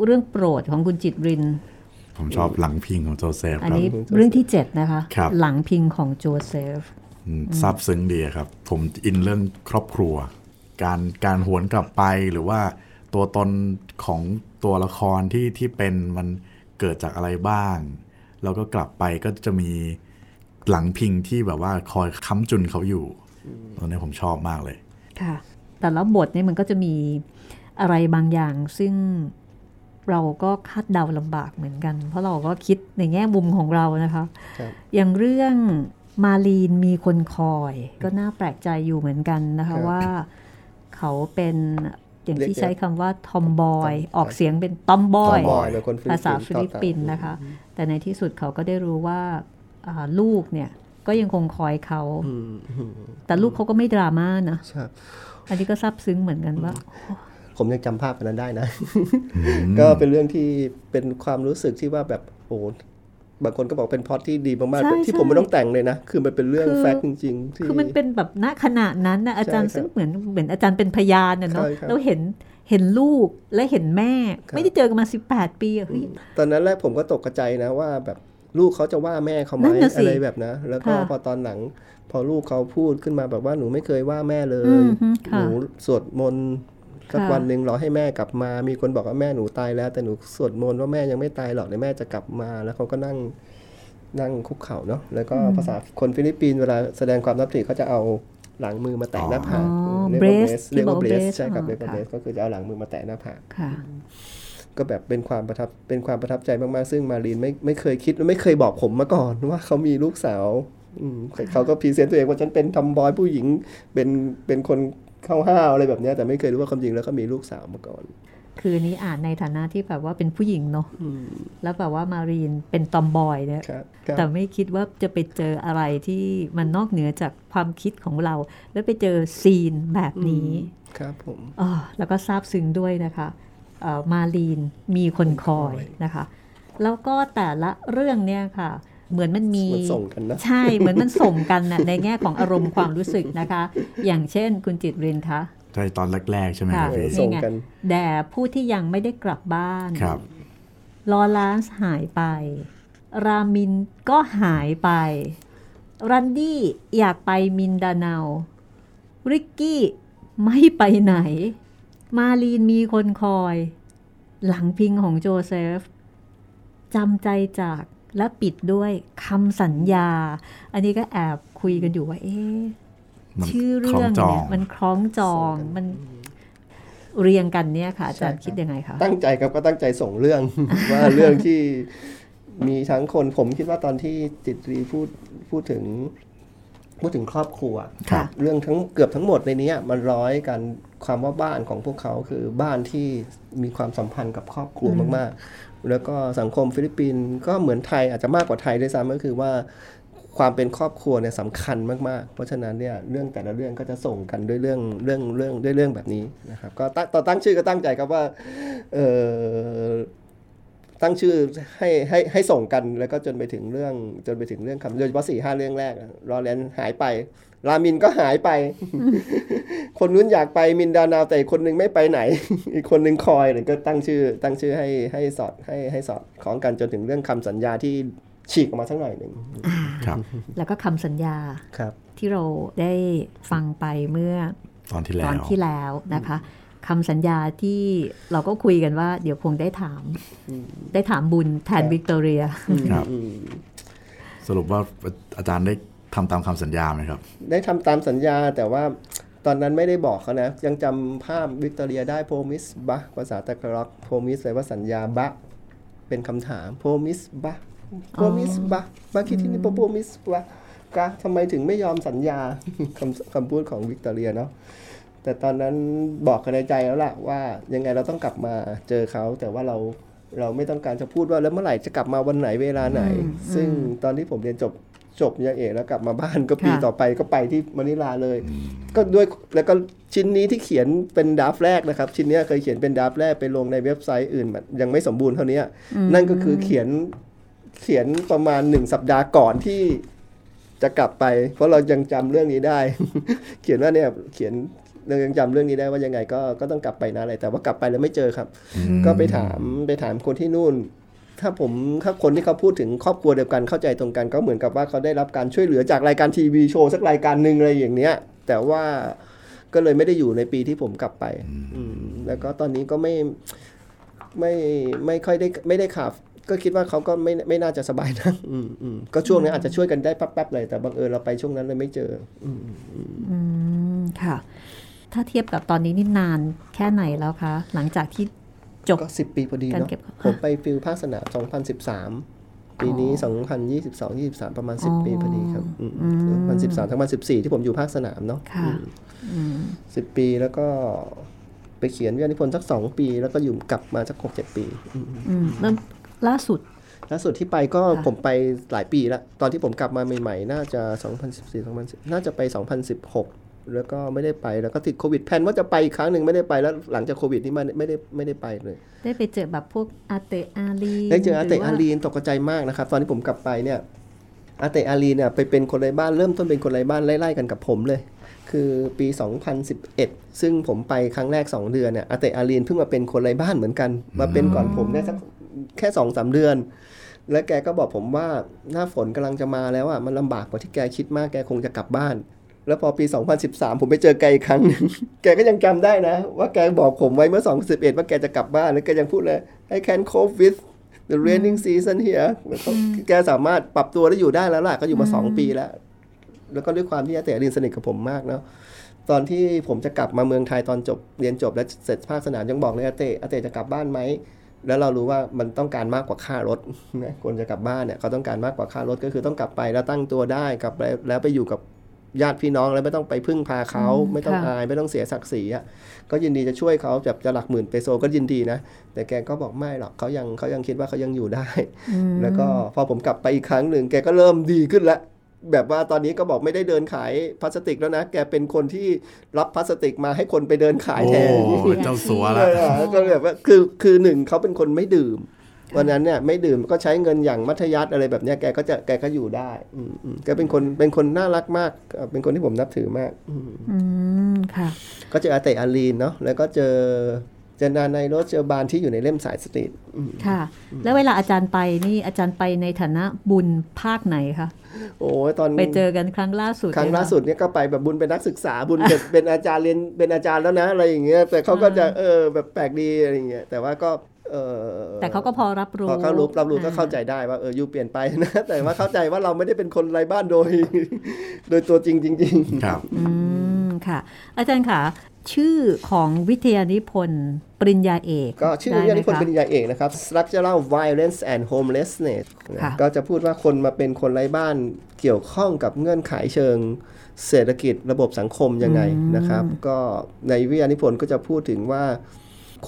Speaker 2: เรื่องโปรดของคุณจิตริน
Speaker 1: ผมชอบหลังพิงของโจเซฟ
Speaker 2: อัน
Speaker 1: ครับ
Speaker 2: นี้เรื่องที่ 7 นะคะ
Speaker 1: ครับ
Speaker 2: หลังพิงของโจเซฟ
Speaker 1: อืมซาบซึ้งดีอะครับ ผมอินเรื่องครอบครัว การการหวนกลับไปหรือว่าตัวตนของตัวละครที่ที่เป็นมันเกิดจากอะไรบ้าง แล้วก็กลับไปก็จะมี หลังพิงที่แบบว่าคอยค้ำจุนเขาอยู่ตรงนี้ผมชอบมากเลย
Speaker 2: ค่ะ แต่ละบทเนี่ยมันก็จะมีอะไรบางอย่างซึ่งเราก็คาดเดาลำบากเหมือนกัน เพราะเราก็คิดในแง่มุมของเรานะคะ
Speaker 3: ครับ
Speaker 2: อย่างเรื่องมาลีนมีคนคอย ก็น่าแปลกใจอยู่เหมือนกันนะคะ
Speaker 3: ครับ
Speaker 2: ว่าเขาเป็นอย่างที่
Speaker 3: เรียก
Speaker 2: ใช้คำว่าทอมบอย
Speaker 3: Tomboy
Speaker 2: ออกเสียงเป็นตอมบอย
Speaker 3: Tomboy เลยคนฟิลิปปินส์
Speaker 2: ภาษาฟิลิปปินส์นะคะ แต่ในที่สุดเขาก็ได้รู้ว่าอ่า ลูกเนี่ยก็ยังคงคอยเขา
Speaker 3: อืมอืม
Speaker 2: แต่ลูกเขาก็ไม่ดราม่านะ
Speaker 3: ใช่
Speaker 2: อันนี้ก็ซาบซึ้งเหมือนกันว่า
Speaker 3: ผมยังจำภาพกันนั้นได้นะ ก็เป็นเรื่องที่เป็นความรู้สึกที่ว่าแบบโอ้บางคนก็บอกเป็นพล็อตที่ดีมาก
Speaker 2: ใช่
Speaker 3: ๆที่ผมไม่
Speaker 2: ใช่
Speaker 3: ต้องแต่งเลยนะ คือมันเป็นเรื่อง
Speaker 2: คือ
Speaker 3: แฟกต์จริงๆที่
Speaker 2: คือมันเป็นแบบณขณะนั้นนะอาจารย์
Speaker 3: ใช่ครับ
Speaker 2: ซึ่งเหมือนเหมือนอาจารย์เป็นพยานน่ะเนาะ
Speaker 3: ใช่ครับ
Speaker 2: เราเห็นเห็นลูกและเห็นแม่
Speaker 3: ครับ
Speaker 2: ไม่ได้เจอกันมา 18 ปีอะเฮ้ย
Speaker 3: ตอนนั้นแรกผมก็ตกกระใจนะว่าแบบ ลูกเขาจะว่าแม่เขาไหม
Speaker 2: นั่นน่ะสิ
Speaker 3: อะไรแบบนะ แล้วก็
Speaker 2: ค่ะ
Speaker 3: พอตอนหลัง พอลูกเขาพูดขึ้นมาแบบว่าหนูไม่เคยว่าแม่เล
Speaker 2: อื
Speaker 3: ย
Speaker 2: มฮึ
Speaker 3: ห
Speaker 2: ค่ะ
Speaker 3: นูสวดมนต์สัก
Speaker 2: ค่ะ
Speaker 3: วันหนึ่งรอให้แม่กลับมา มีคนบอกว่าแม่หนูตายแล้ว แต่หนูสวดมนต์ว่าแม่ยังไม่ตายหรอกเดี๋ยวแม่จะกลับมา แล้วเขาก็นั่งนั่งคุกเข่าเนาะ แล้วก็ภาษาคนฟิลิปปินส์เวลาแสดงความนับถือเขาจะเอาหลังมือมาแตะหน้าผาก
Speaker 2: อ๋อ
Speaker 3: เรียกว่า
Speaker 2: brace
Speaker 3: เรียกว่า
Speaker 2: ที่บอก
Speaker 3: brace
Speaker 2: brace
Speaker 3: ใช่ครับ
Speaker 2: อ๋อ
Speaker 3: เรียกว่า
Speaker 2: ค่ะ
Speaker 3: brace ก็คือจะเอาหลังมือมาแตะหน้าผาก
Speaker 2: ค่ะ
Speaker 3: ก็แบบเป็นความประทับเป็นความประทับใจมากๆ ซึ่งมารีนไม่ไม่เคยคิดไม่เคยบอกผมมาก่อนว่าเขามีลูกสาวอืมแต่เขาก็ present ตัวเองว่าฉันเป็น tomboy ผู้หญิงเป็นเป็นคนเข้าห้าวอะไรแบบเนี้ยแต่ไม่เคยรู้ว่าความจริงแล้วก็มีลูกสาวมาก่อน
Speaker 2: คือนี้อ่านในฐานะที่แบบว่าเป็นผู้หญิงเนาะแล้วแบบว่ามารีนเป็น tomboy เนี่ย
Speaker 3: ครับครับ
Speaker 2: แต่ไม่คิดว่าจะไปเจออะไรที่มันนอกเหนือจากความคิดของเรา แล้วไปเจอ scene แบบนี้
Speaker 3: ครับผม
Speaker 2: อ๋อแล้วก็ซาบซึ้งด้วยนะคะเอ่อ มาลีนมีคนคอยนะคะ แล้วก็แต่ละเรื่องเนี่ยค่ะ เหมือนมันมี
Speaker 3: มันส่งกันนะ
Speaker 2: ใช่เหมือนมันส่งกันนะในแง่ของอารมณ์ความรู้สึกนะคะ อย่างเช่นคุณจิตรินคะ
Speaker 1: ใช่ตอนแรก ๆ ใช่ไหมครับ
Speaker 2: ค่ะ
Speaker 1: พี่
Speaker 3: ส่งกัน
Speaker 2: แด่ผู้ที่ยังไม่ได้กลับบ้าน
Speaker 1: ครับ
Speaker 2: ลอลานซ์หายไป รามินก็หายไป รันดี้อยากไปมินดาเนา ริกกี้ไม่ไปไหน มาลีนมีคนคอย หลังพิงของโจเซฟจำใจจากและปิดด้วยคำสัญญา อันนี้ก็แอบคุยกันอยู่ว่า เอ๊ะ
Speaker 1: มัน
Speaker 2: ชื่อ
Speaker 1: คล้
Speaker 2: เรื่
Speaker 1: อ
Speaker 2: องง
Speaker 1: จอ
Speaker 2: เนี่ย
Speaker 1: ง
Speaker 2: มันคล้องจองมันเรียงกันเนี่ยค่ะอาจารย์
Speaker 3: ใช่ครับ
Speaker 2: คิดยังไงคะ
Speaker 3: ตั้งใจครับก็ตั้งใจส่งเรื่องว่าเรื่องที่มีทั้งคนผมคิดว่าตอนที่จิตรีพูดพูดถึง พูดถึงครอบครัว
Speaker 1: ครับ
Speaker 3: เรื่องทั้งเกือบทั้งหมดในเนี้ยมันร้อยกันความว่าบ้านของพวกเขาคือบ้านที่มีความสัมพันธ์กับครอบครัวมาก ๆ แล้วก็สังคมฟิลิปปินส์ก็เหมือนไทยอาจจะมากกว่าไทยด้วยซ้ำก็คือว่าความเป็นครอบครัวเนี่ยสำคัญมาก ๆ เพราะฉะนั้นเนี่ยเรื่องแต่ละเรื่องก็จะส่งกันด้วยเรื่องเรื่องเรื่องด้วยเรื่องแบบนี้นะครับก็ตั้งตอนตั้งชื่อก็ตั้งใจครับว่าเออ ตั้งชื่อให้ให้ให้ส่งกันแล้วก็จนไปถึงเรื่องจนไปถึงเรื่องคำโดยเฉพาะสี่ห้าเรื่องแรกอะรอแลนหายไป รามินก็หายไป คนนู้นอยากไปมินดานาวแต่อีกคนนึงไม่ไปไหน อีกคนนึงคอยเลยก็ตั้งชื่อ ตั้งชื่อให้ให้สอดให้ให้สอดคล้องกันจนถึงเรื่องคำสัญญาที่ฉีกออกมาสักหน่อยหนึ่ง
Speaker 1: ครับ
Speaker 2: แล้วก็คำสัญญา
Speaker 3: ครับ
Speaker 2: ที่เราได้ฟังไปเมื่อ
Speaker 1: ตอนที่แล้
Speaker 2: ตอน
Speaker 1: ว
Speaker 2: ที่แล้วนะคะ คำสัญญาที่เราก็คุยกันว่า เดี๋ยวคงได้ถาม ได้ถามบุญแทนวิกตอเรีย
Speaker 1: ครับ
Speaker 3: อืม
Speaker 1: สรุปว่าอาจารย์ได้ทำตามคำสัญญาไหมครับ
Speaker 3: ได้ทำตามสัญญาแต่ว่าตอนนั้นไม่ได้บอกเขานะ ยังจำภาพวิกตอเรียได้ promise ba ภาษาตากาล็อก promise แปลว่าสัญญา ba เป็นคำถาม promise ba promise ba bakit hindi promise ba ka ทำไมถึงไม่ยอมสัญญาคำคำพูดของวิกตอเรียเนาะ แต่ตอนนั้นบอกกันในใจแล้วล่ะว่ายังไงเราต้องกลับมาเจอเขา แต่ว่าเราเราไม่ต้องการจะพูดว่าแล้วเมื่อไหร่จะกลับมาวันไหนเวลาไหน ซึ่งตอนที่ผมเรียนจบจบปริญญาเอกแล้วกลับมาบ้านก็ปี
Speaker 2: ค่ะ
Speaker 3: ต่อไปก็ไปที่มะนิลาเลย ก็ด้วยแล้วก็ชิ้นนี้ที่เขียนเป็นดราฟต์แรกนะครับ ชิ้นเนี้ยเคยเขียนเป็นดราฟต์แรกไปลงในเว็บไซต์อื่นแบบยังไม่สมบูรณ์เท่านี้นั่นก็คือเขียนเขียนประมาณหนึ่งสัปดาห์ก่อนที่จะกลับไป เพราะเรายังจำเรื่องนี้ได้ เขียนว่าเนี่ยเขียนเรา ยังจำเรื่องนี้ได้ว่ายังไงก็ก็ต้องกลับไปนะอะไรแต่ว่ากลับไปแล้วไม่เจอครับ ก็ไปถามไปถามคนที่นู่น ถ้าผมถ้าคนที่เขาพูดถึงครอบครัวเดียวกันเข้าใจตรงกันก็เหมือนกับว่าเขาได้รับการช่วยเหลือจากรายการทีวีโชว์สักรายการหนึ่งอะไรอย่างเนี้ย แต่ว่าก็เลยไม่ได้อยู่ในปีที่ผมกลับไปอืมแล้วก็ตอนนี้ก็ไม่ไม่ไม่ค่อยได้ไม่ได้ขับก็คิดว่าเขาก็ไม่ไม่น่าจะสบายนะอืมอืมก็ช่วงนี้อาจจะช่วยกันได้แป๊บๆเลยแต่บังเอิญเราไปช่วงนั้นเลยไม่เจอ อืม
Speaker 2: อืมค่ะ ถ้าเทียบกับตอนนี้นี่นานแค่ไหนแล้วคะ หลังจากที่จบ
Speaker 3: ก็สิบปีพอดี
Speaker 2: การ
Speaker 3: เนาะ
Speaker 2: เก็บ
Speaker 3: ผมไปฟิลภาคสนาม2013 ปีนี้ 2022 23 ประมาณ
Speaker 2: อ๋อ
Speaker 3: 10 ปีพอดีครับอืม
Speaker 2: อืม
Speaker 3: 2013ถึง2014 ที่ผมอยู่ภาคสนามเนาะ
Speaker 2: ค่ะอืม
Speaker 3: สิบปีแล้วก็ไปเขียนวิทยานิพนธ์สักสองปี แล้วก็อยู่กลับมาสักหกเจ็ดปีอืม
Speaker 2: อืมแล้วล่าสุด
Speaker 3: ล่าสุดที่ไปก็
Speaker 2: ค่ะ
Speaker 3: ผมไปหลายปีแล้ว ตอนที่ผมกลับมาใหม่ ๆ น่าจะ 2014 2010น่าจะไป 2016 แล้วก็ไม่ได้ไปแล้วก็ติดโควิดแพลนว่าจะไปอีกครั้งหนึ่งไม่ได้ไปแล้วหลังจากโควิดนี่มันไม่ได้ไม่ได้ไปเลย
Speaker 2: ได้ไปเจอแบบพวกอาเตะอาลี
Speaker 3: ได้เจออาเตะ
Speaker 2: หว่
Speaker 3: อาลีนตกใจมากนะครับ ตอนที่ผมกลับไปเนี่ยอาเตะอาลีนเนี่ยไปเป็นคนไร้บ้านเริ่มต้นเป็นคนไร้บ้านไล่ๆกันกับผมเลย คือปี 2011 ซึ่งผมไปครั้งแรก 2 เดือนเนี่ยอาเตะอาลีนเพิ่งมาเป็นคนไร้บ้านเหมือนกัน มาเป็นก่อนผมได้สักแค่2อสเดือนแล้วแกก็บอกผมว่าหน้าฝนกำลังจะมาแล้วอะมันลำบากกว่าที่แกคิดมากแกคงจะกลับบ้าน แล้วพอปี 2013 ผมไปเจอแกอีกครั้งหนึ่งแกก็ยังจำได้นะ ว่าแกบอกผมไว้เมื่อ 2011 ว่าแกจะกลับบ้าน แล้วแกยังพูดเลย I can cope with the raining season here แกสามารถปรับตัวได้อยู่ได้แล้วล่ะ ก็อยู่มา 2 ปีแล้ว แล้วก็ด้วยความที่อาเตะอรินสนิทกับผมมากเนาะ ตอนที่ผมจะกลับมาเมืองไทยตอนจบเรียนจบและเสร็จภาคสนามยังบอกเลยอาเตะอาเตะจะกลับบ้านไหม แล้วเรารู้ว่ามันต้องการมากกว่าค่ารถนะคนจะกลับบ้านเนี่ยเขาต้องการมากกว่าค่ารถก็คือต้องกลับไปแล้วตั้งตัวได้กลับไปแล้วไปอยู่กับ ญาติพี่น้องแล้วไม่ต้องไปพึ่งพาเขา
Speaker 2: อืม
Speaker 3: ไม่ต้อง
Speaker 2: ค่ะ
Speaker 3: อายไม่ต้องเสียศักดิ์ศรีอะก็ยินดีจะช่วยเขาแบบจะหลักหมื่นเปโซก็ยินดีนะ แต่แกก็บอกไม่หรอกเขายังเขายังคิดว่าเขายังอยู่ได้
Speaker 2: อืม
Speaker 3: แล้วก็พอผมกลับไปอีกครั้งหนึ่งแกก็เริ่มดีขึ้นแล้วแบบว่าตอนนี้ก็บอกไม่ได้เดินขายพลาสติกแล้วนะ แกเป็นคนที่รับพลาสติกมาให้คนไปเดินขาย
Speaker 1: โอ้
Speaker 3: แทน
Speaker 1: เจ้าสัว
Speaker 3: เอ
Speaker 1: ละ
Speaker 3: อก็แบบว่าคือคือหนึ่งเขาเป็นคนไม่ดื่ม วันนั้นเนี่ยไม่ดื่มก็ใช้เงินอย่างมัธยัสถ์อะไรแบบเนี้ยแกก็จะแกก็อยู่ได้อืมอืมแกเป็นคนเป็นคนน่ารักมากเอ่อเป็นคนที่ผมนับถือมาก อืม
Speaker 2: อืมค่ะ
Speaker 3: ก็เจออาเตะอาลีนเนาะแล้วก็เจอเจอนาในรถเจอบานที่อยู่ในเล่มสายสตรีทอืม
Speaker 2: ค่ะ แล้วเวลาอาจารย์ไปนี่อาจารย์ไปในฐานะบุญภาคไหนคะ
Speaker 3: โอ้ยตอน
Speaker 2: ไปเจอกันครั้งล่าสุด
Speaker 3: ครั้ง
Speaker 2: เนี่ย
Speaker 3: ล่าสุดเนี่ยก็ไปแบบบุญเป็นนักศึกษาบุญเป็นเป็นอาจารย์เรียนเป็นอาจารย์แล้วนะอะไรอย่างเงี้ยแต่เขาก็จะเออแบบแปลกดีอะไรอย่างเงี้ยแต่ว่าก็เออ
Speaker 2: แต่เขาก็พอรับรู้
Speaker 3: พอเขารู้รับรู้ก็
Speaker 2: อ่
Speaker 3: เข้าใจได้ว่าเออยูเปลี่ยนไปนะ แต่ว่าเข้าใจว่าเราไม่ได้เป็นคนไร้บ้านโดย โดยตัวจริงจริง
Speaker 1: ครับ
Speaker 2: อืมค่ะ อาจารย์ค่ะ ชื่อของวิทยานิพนธ์ปริญญาเอก
Speaker 3: ก็ชื่อวิทยานิพนธ์ปริญญาเอกนะครับ structural violence and homelessness
Speaker 2: ค่ะ
Speaker 3: ก็จะพูดว่าคนมาเป็นคนไร้บ้านเกี่ยวข้องกับเงื่อนไขเชิงเศรษฐกิจระบบสังคมยังไงนะครับ ก็ในวิทยานิพนธ์ก็จะพูดถึงว่า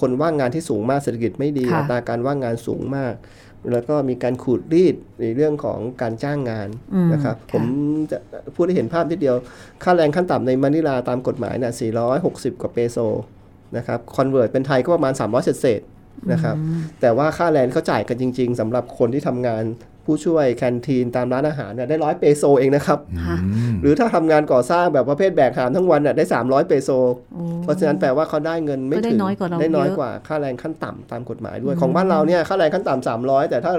Speaker 3: คนว่างงานที่สูงมากเศรษฐกิจไม่ดี
Speaker 2: ค่ะ
Speaker 3: อัตราการว่างงานสูงมาก แล้วก็มีการขูดรีดในเรื่องของการจ้างงาน
Speaker 2: อืม
Speaker 3: นะครับ
Speaker 2: ค่ะ
Speaker 3: ผมจะพูดให้เห็นภาพทีเดียว ค่าแรงขั้นต่ำในมะนิลาตามกฎหมายเนี่ย460 กว่าเปโซนะครับคอนเวิร์ตเป็นไทยก็ประมาณ 300เศษๆนะครับแต่ว่าค่าแรงเขาจ่ายกันจริง ๆสำหรับคนที่ทำงาน ผู้ช่วยแคนทีนตามร้านอาหารเนี่ยได้ร้อยเปโซเองนะครับ
Speaker 2: ค่ะ
Speaker 3: หรือถ้าทำงานก่อสร้างแบบประเภทแบกหามทั้งวันเนี่ยได้ 300 เปโซ เพราะฉะนั้นแปลว่าเขาได้เงินไม่
Speaker 2: ก็ได้
Speaker 3: ถึง
Speaker 2: น้อยกว่าเรา
Speaker 3: ได้น้อย
Speaker 2: เยอะ
Speaker 3: กว่าค่าแรงขั้นต่ำตามกฎหมายด้วย ของบ้านเราเนี่ยค่าแรงขั้นต่ำ300 แต่ถ้า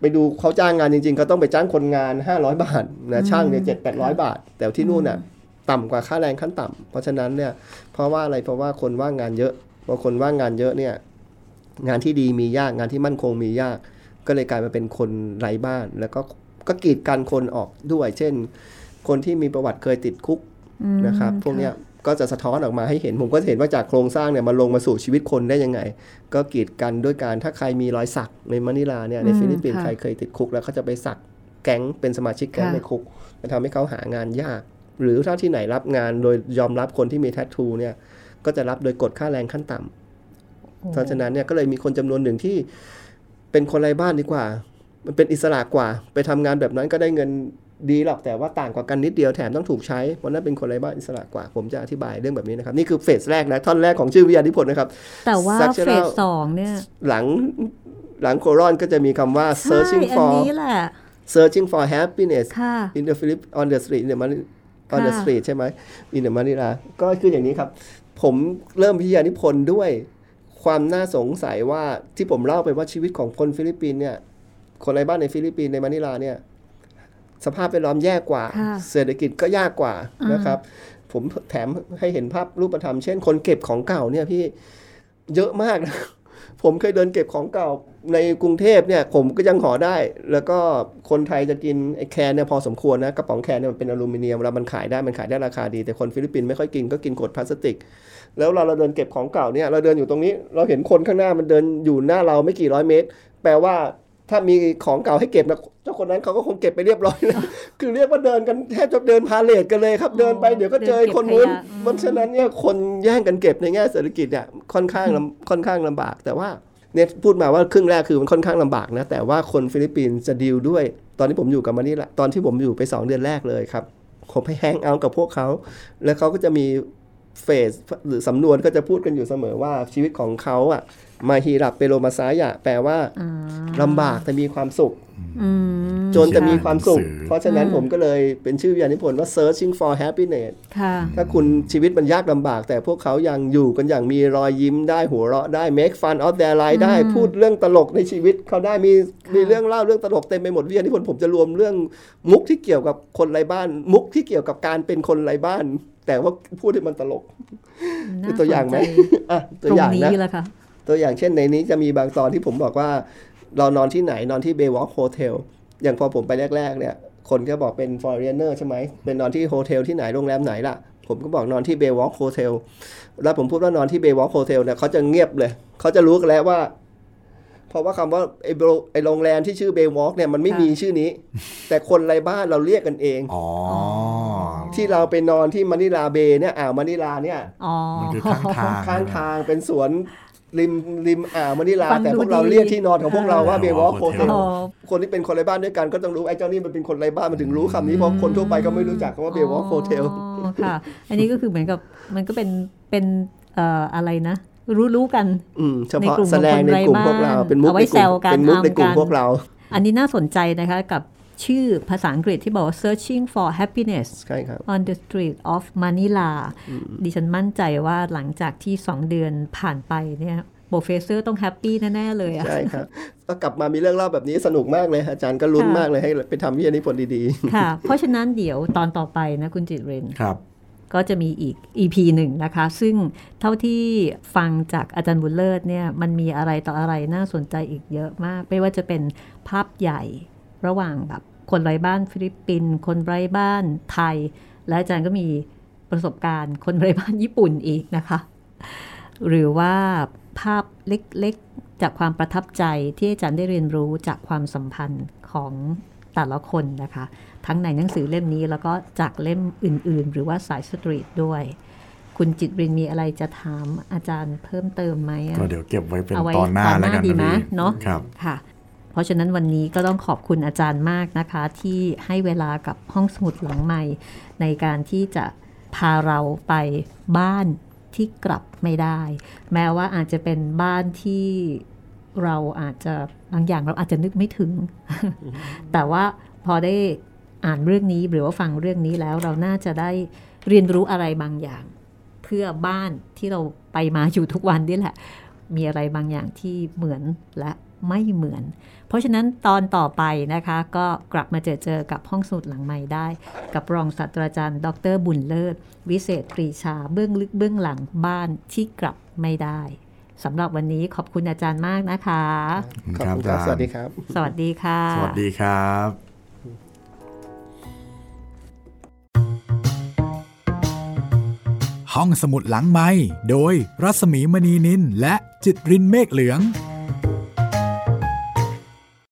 Speaker 3: ไปดูเขาจ้างงานจริงๆเขาต้องไปจ้างคนงาน 500 บาทนะช่างเนี่ยเจ็ดแปดร้อยบาท แต่ที่นู่นน่ะต่ำกว่าค่าแรงขั้นต่ำเพราะฉะนั้นเนี่ยเพราะว่าอะไรเพราะว่าคนว่างงานเยอะพอคนว่างงานเยอะเนี่ยงานที่ดีมียากงานที่มั่นคงมียาก ก็เลยกลายมาเป็นคนไร้บ้าน แล้วก็ก็กีดกันคนออกด้วย เช่น คนที่มีประวัติเคยติดคุก
Speaker 2: อืม
Speaker 3: นะครับ พวกเนี้ยก็จะสะท้อนออกมาให้เห็น ผมก็จะเห็นว่าจากโครงสร้างเนี่ยมาลงมาสู่ชีวิตคนได้ยังไง ก็กีดกันด้วยการถ้าใครมีรอยสักในมะนิลาเนี่ยใน
Speaker 2: อืม
Speaker 3: ฟิลิปปินส์
Speaker 2: ค่ะ
Speaker 3: ใครเคยติดคุก แล้วเขาจะไปสักแก๊งเป็นสมาชิกแก๊ง
Speaker 2: ค่ะ
Speaker 3: ในคุกมันทำให้เขาหางานยาก หรือถ้าที่ไหนรับงานโดยยอมรับคนที่มีแทททูเนี่ยก็จะรับโดยกฎค่าแรงขั้นต่ำเพราะฉะนั้นเนี่ยก็เลยมีคนจำนวนหนึ่งที่ เป็นคนไร้บ้านดีกว่า มันเป็นอิสระกว่า ไปทำงานแบบนั้นก็ได้เงินดีหรอกแต่ว่าต่างกว่ากันนิดเดียวแถมต้องถูกใช้เพราะนั้นเป็นคนไร้บ้านอิสระกว่า ผมจะอธิบายเรื่องแบบนี้นะครับ นี่คือเฟสแรกนะ ท่อนแรกของชื่อวิทยานิพนธ์นะครับ
Speaker 2: แต่ว่า
Speaker 3: structural
Speaker 2: เฟสสองเนี่ย
Speaker 3: หลังหลังโครอนก็จะมีคำว่า
Speaker 2: ใช่
Speaker 3: searching
Speaker 2: อัน
Speaker 3: for
Speaker 2: นี้แหละ
Speaker 3: searching for happiness
Speaker 2: ค่ะ
Speaker 3: in the Philip on the street เนี่ยมัน on the
Speaker 2: ค่ะ
Speaker 3: street ใช่ไหม in the Manila ก็คืออย่างนี้ครับ ผมเริ่มวิทยานิพนธ์ด้วย ความน่าสงสัยว่าที่ผมเล่าไปว่าชีวิตของคนฟิลิปปินส์เนี่ยคนไร้บ้านในฟิลิปปินส์ในมะนิลาเนี่ยสภาพแวดล้อมแย่กว่า
Speaker 2: ค่ะ
Speaker 3: เศรษฐกิจก็ยากกว่า
Speaker 2: อ่าน
Speaker 3: นะครับ ผมแถมให้เห็นภาพรูปธรรม เช่น คนเก็บของเก่าเนี่ยพี่เยอะมากนะผมเคยเดินเก็บของเก่าในกรุงเทพเนี่ย ผมก็ยังพอได้ แล้วก็คนไทยจะกินไอ้ can เนี่ยพอสมควรนะกระป๋อง can เนี่ยมันเป็นอลูมิเนียมเวลามันขายได้มันขายได้ราคาดีแต่คนฟิลิปปินส์ไม่ค่อยกินก็กินขวดพลาสติก แล้วเราเราเดินเก็บของเก่าเนี่ยเราเดินอยู่ตรงนี้ เราเห็นคนข้างหน้ามันเดินอยู่หน้าเราไม่กี่ร้อยเมตร แปลว่าถ้ามีของเก่าให้เก็บนะเจ้าคนนั้นเขาก็คงเก็บไปเรียบร้อยแล้วคือเรียกว่าเดินกันแทบจะเดินพาเหรดกันเลยครับ เดินไปเดี๋ยวก็เจอไอ้คนนู้น
Speaker 2: เดินเก็บขยะอืม
Speaker 3: เพราะฉะนั้นเนี่ยคนแย่งกันเก็บในแง่เศรษฐกิจเนี่ยค่อนข้างลำค่อนข้างลำบาก แต่ว่าเนี่ยพูดมาว่าครึ่งแรกคือมันค่อนข้างลำบากนะแต่ว่าคนฟิลิปปินส์จะดีลด้วย ตอนที่ผมอยู่กับมันนี่แหละตอนที่ผมอยู่ไปสองเดือนแรกเลยครับผมไปแฮงเอาท์กับพวกเขา แล้วเขาก็จะมี เฟสหรือสำนวนก็จะพูดกันอยู่เสมอว่าชีวิตของเขาอะมาฮีรับเปโรมาซายะ แปลว่า
Speaker 2: อ่า
Speaker 3: ลำบากแต่มีความสุข
Speaker 2: อืม
Speaker 3: จนแต่มีความสุข
Speaker 1: หนังสือ
Speaker 3: เพราะฉะนั้น
Speaker 2: อืม
Speaker 3: ผมก็เลยเป็นชื่อวิทยานิพนธ์ว่า searching for happiness
Speaker 2: ค่ะ
Speaker 3: ถ้าคุณชีวิตมันยากลำบาก แต่พวกเขายังอยู่กันอย่างมีรอยยิ้มได้หัวเราะได้ make fun of their life ได้
Speaker 2: อืม
Speaker 3: พูดเรื่องตลกในชีวิตเขาได้มี
Speaker 2: ค่ะ
Speaker 3: มีเรื่องเล่าเรื่องตลกเต็มไปหมดวิทยานิพนธ์ผมจะรวมเรื่องมุกที่เกี่ยวกับคนไร้บ้าน มุกที่เกี่ยวกับการเป็นคนไร้บ้าน แต่ว่าพูดให้มันตลก
Speaker 2: น่
Speaker 3: คือตัวอย่างไหม
Speaker 2: สนใจ
Speaker 3: อะ
Speaker 2: ต
Speaker 3: ตัว
Speaker 2: รง
Speaker 3: อย่าง
Speaker 2: นี้
Speaker 3: นะ
Speaker 2: แหละค่ะ
Speaker 3: ตัวอย่างเช่นในนี้จะมีบางตอนที่ผมบอกว่า เรานอนที่ไหนนอนที่ Baywalk Hotelอย่างพอผมไปแรก ๆ เนี่ย คนก็บอกเป็น foreigner ใช่ไหมเป็นนอนที่ hotel ที่ไหนโรงแรมไหนล่ะ ผมก็บอกนอนที่ Baywalk Hotel แล้วผมพูดว่านอนที่ Baywalk Hotel เนี่ยเขาจะเงียบเลย เขาจะรู้กันแล้วว่าเพราะว่าคำว่าไอ้โบไอ้โรงแรมที่ชื่อ Baywalk เนี่ยมันไม่
Speaker 2: ค่ะ
Speaker 3: มีชื่อนี้ แต่คนไร้บ้านเราเรียกกันเอง
Speaker 1: อ๋อ
Speaker 3: ที่เราไปนอนที่ Manila Bay เนี่ยอ่าวมะนิลาเนี่ย
Speaker 2: อ๋อ
Speaker 1: มันคือข้างทาง
Speaker 3: ข้างทางเป็นสวนริมริมอ่าวมะนิลา
Speaker 2: ฟังดู
Speaker 3: แต่พวกเรา
Speaker 2: ดี
Speaker 3: เรียกที่นอนของพวกเราว่า
Speaker 1: อ่า
Speaker 3: Baywalk Hotel อ๋
Speaker 2: อ
Speaker 3: คนที่เป็นคนไร้บ้านด้วยกันก็ต้องรู้ไอ้เจ้านี่มันเป็นคนไร้บ้านมันถึงรู้คำนี้เพราะคนทั่วไปก็ไม่รู้จักคำว่า Baywalk Hotel อ๋
Speaker 2: อค่ะ อันนี้ก็คือเหมือนกับมันก็เป็นเป็นเอ่ออะไรนะรู้รู้กัน
Speaker 3: อืมเฉพาะ
Speaker 2: ในกลุ่ม
Speaker 3: แสดงในกลุ่ม
Speaker 2: ของคนไร้
Speaker 3: พวกเรา
Speaker 2: บ้าน
Speaker 3: เป็นมุก
Speaker 2: เอาไว้
Speaker 3: ในกลุ่ม
Speaker 2: แซวกัน
Speaker 3: เป็นมุกในกลุ่ม
Speaker 2: อามกัน
Speaker 3: พวกเรา
Speaker 2: อันนี้น่าสนใจนะคะกับ ชื่อภาษาอังกฤษที่บอกว่า searching for happiness
Speaker 3: ใช่ครับ
Speaker 2: on the street of Manila ดิฉันมั่นใจว่าหลังจากที่ 2 เดือนผ่านไปเนี่ย professor ต้อง happy แน่ ๆ เลยอะ
Speaker 3: ใช่ครับ ก็กลับมามีเรื่องเล่าแบบนี้สนุกมากเลย อาจารย์ก็ลุ้น
Speaker 2: ค่ะ
Speaker 3: มากเลยให้ไปทำวิทยานิพนธ์ดี
Speaker 2: ค่ะ เพราะฉะนั้นเดี๋ยวตอนต่อไปนะคุณจิตเรน
Speaker 1: ครับ
Speaker 2: ก็จะมีอีก EP หนึ่งนะคะ ซึ่งเท่าที่ฟังจากอาจารย์บุญเลิศเนี่ยมันมีอะไรต่ออะไรน่าสนใจอีกเยอะมาก ไม่ว่าจะเป็นภาพใหญ่ระหว่างแบบ คนไร้บ้านฟิลิปปินส์คนไร้บ้านไทย และอาจารย์ก็มีภประสบการณ์คนไร้บ้านญี่ปุ่นอีกนะคะ หรือว่าภาพเล็กๆ จากความประทับใจที่อาจารย์ได้เรียนรู้จากความสัมพันธ์ของแต่ละคนนะคะ ทั้งในหนังสือเล่มนี้แล้วก็จากเล่มอื่น ๆ หรือว่าสายสตรีทด้วย คุณจิตรินมีอะไรจะถามอาจารย์เพิ่มเติมไหมอะ
Speaker 1: ก็เดี๋ยวเก็บไว้เป็น
Speaker 2: เอาไว้
Speaker 1: ตอนหน้า
Speaker 2: ตอนห
Speaker 1: แล้ว
Speaker 2: น้า
Speaker 1: กัน
Speaker 2: ดีไหม
Speaker 1: พี่
Speaker 2: เนาะ
Speaker 1: ครับ
Speaker 2: ค่ะ เพราะฉะนั้นวันนี้ก็ต้องขอบคุณอาจารย์มากนะคะ ที่ให้เวลากับห้องสมุดหลังใหม่ ในการที่จะพาเราไปบ้านที่กลับไม่ได้ แม้ว่าอาจจะเป็นบ้านที่เราอาจจะบางอย่างเราอาจจะนึกไม่ถึง แต่ว่าพอได้อ่านเรื่องนี้หรือว่าฟังเรื่องนี้แล้วเราน่าจะได้เรียนรู้อะไรบางอย่าง เพื่อบ้านที่เราไปมาอยู่ทุกวันนี่แหละ มีอะไรบางอย่างที่เหมือนและไม่เหมือน เพราะฉะนั้นตอนต่อไปนะคะก็กลับมาเจอเจอกับห้องสมุดหลังใหม่ได้ กับรองศาสตราจารย์ ดรบุญเลิศ วิเศษปรีชาเบื้องลึกเบื้องหลังบ้านที่กลับไม่ได้สำหรับวันนี้ขอบคุณอาจารย์มากนะคะ
Speaker 3: ขอบคุณครับ สวัสดีครับ
Speaker 2: สวัสดีค่ะ
Speaker 1: สวัสดีครับ
Speaker 4: ห้องสมุดหลังไม้โดยรัสมีมณีนินและจิตรินเมฆเหลือง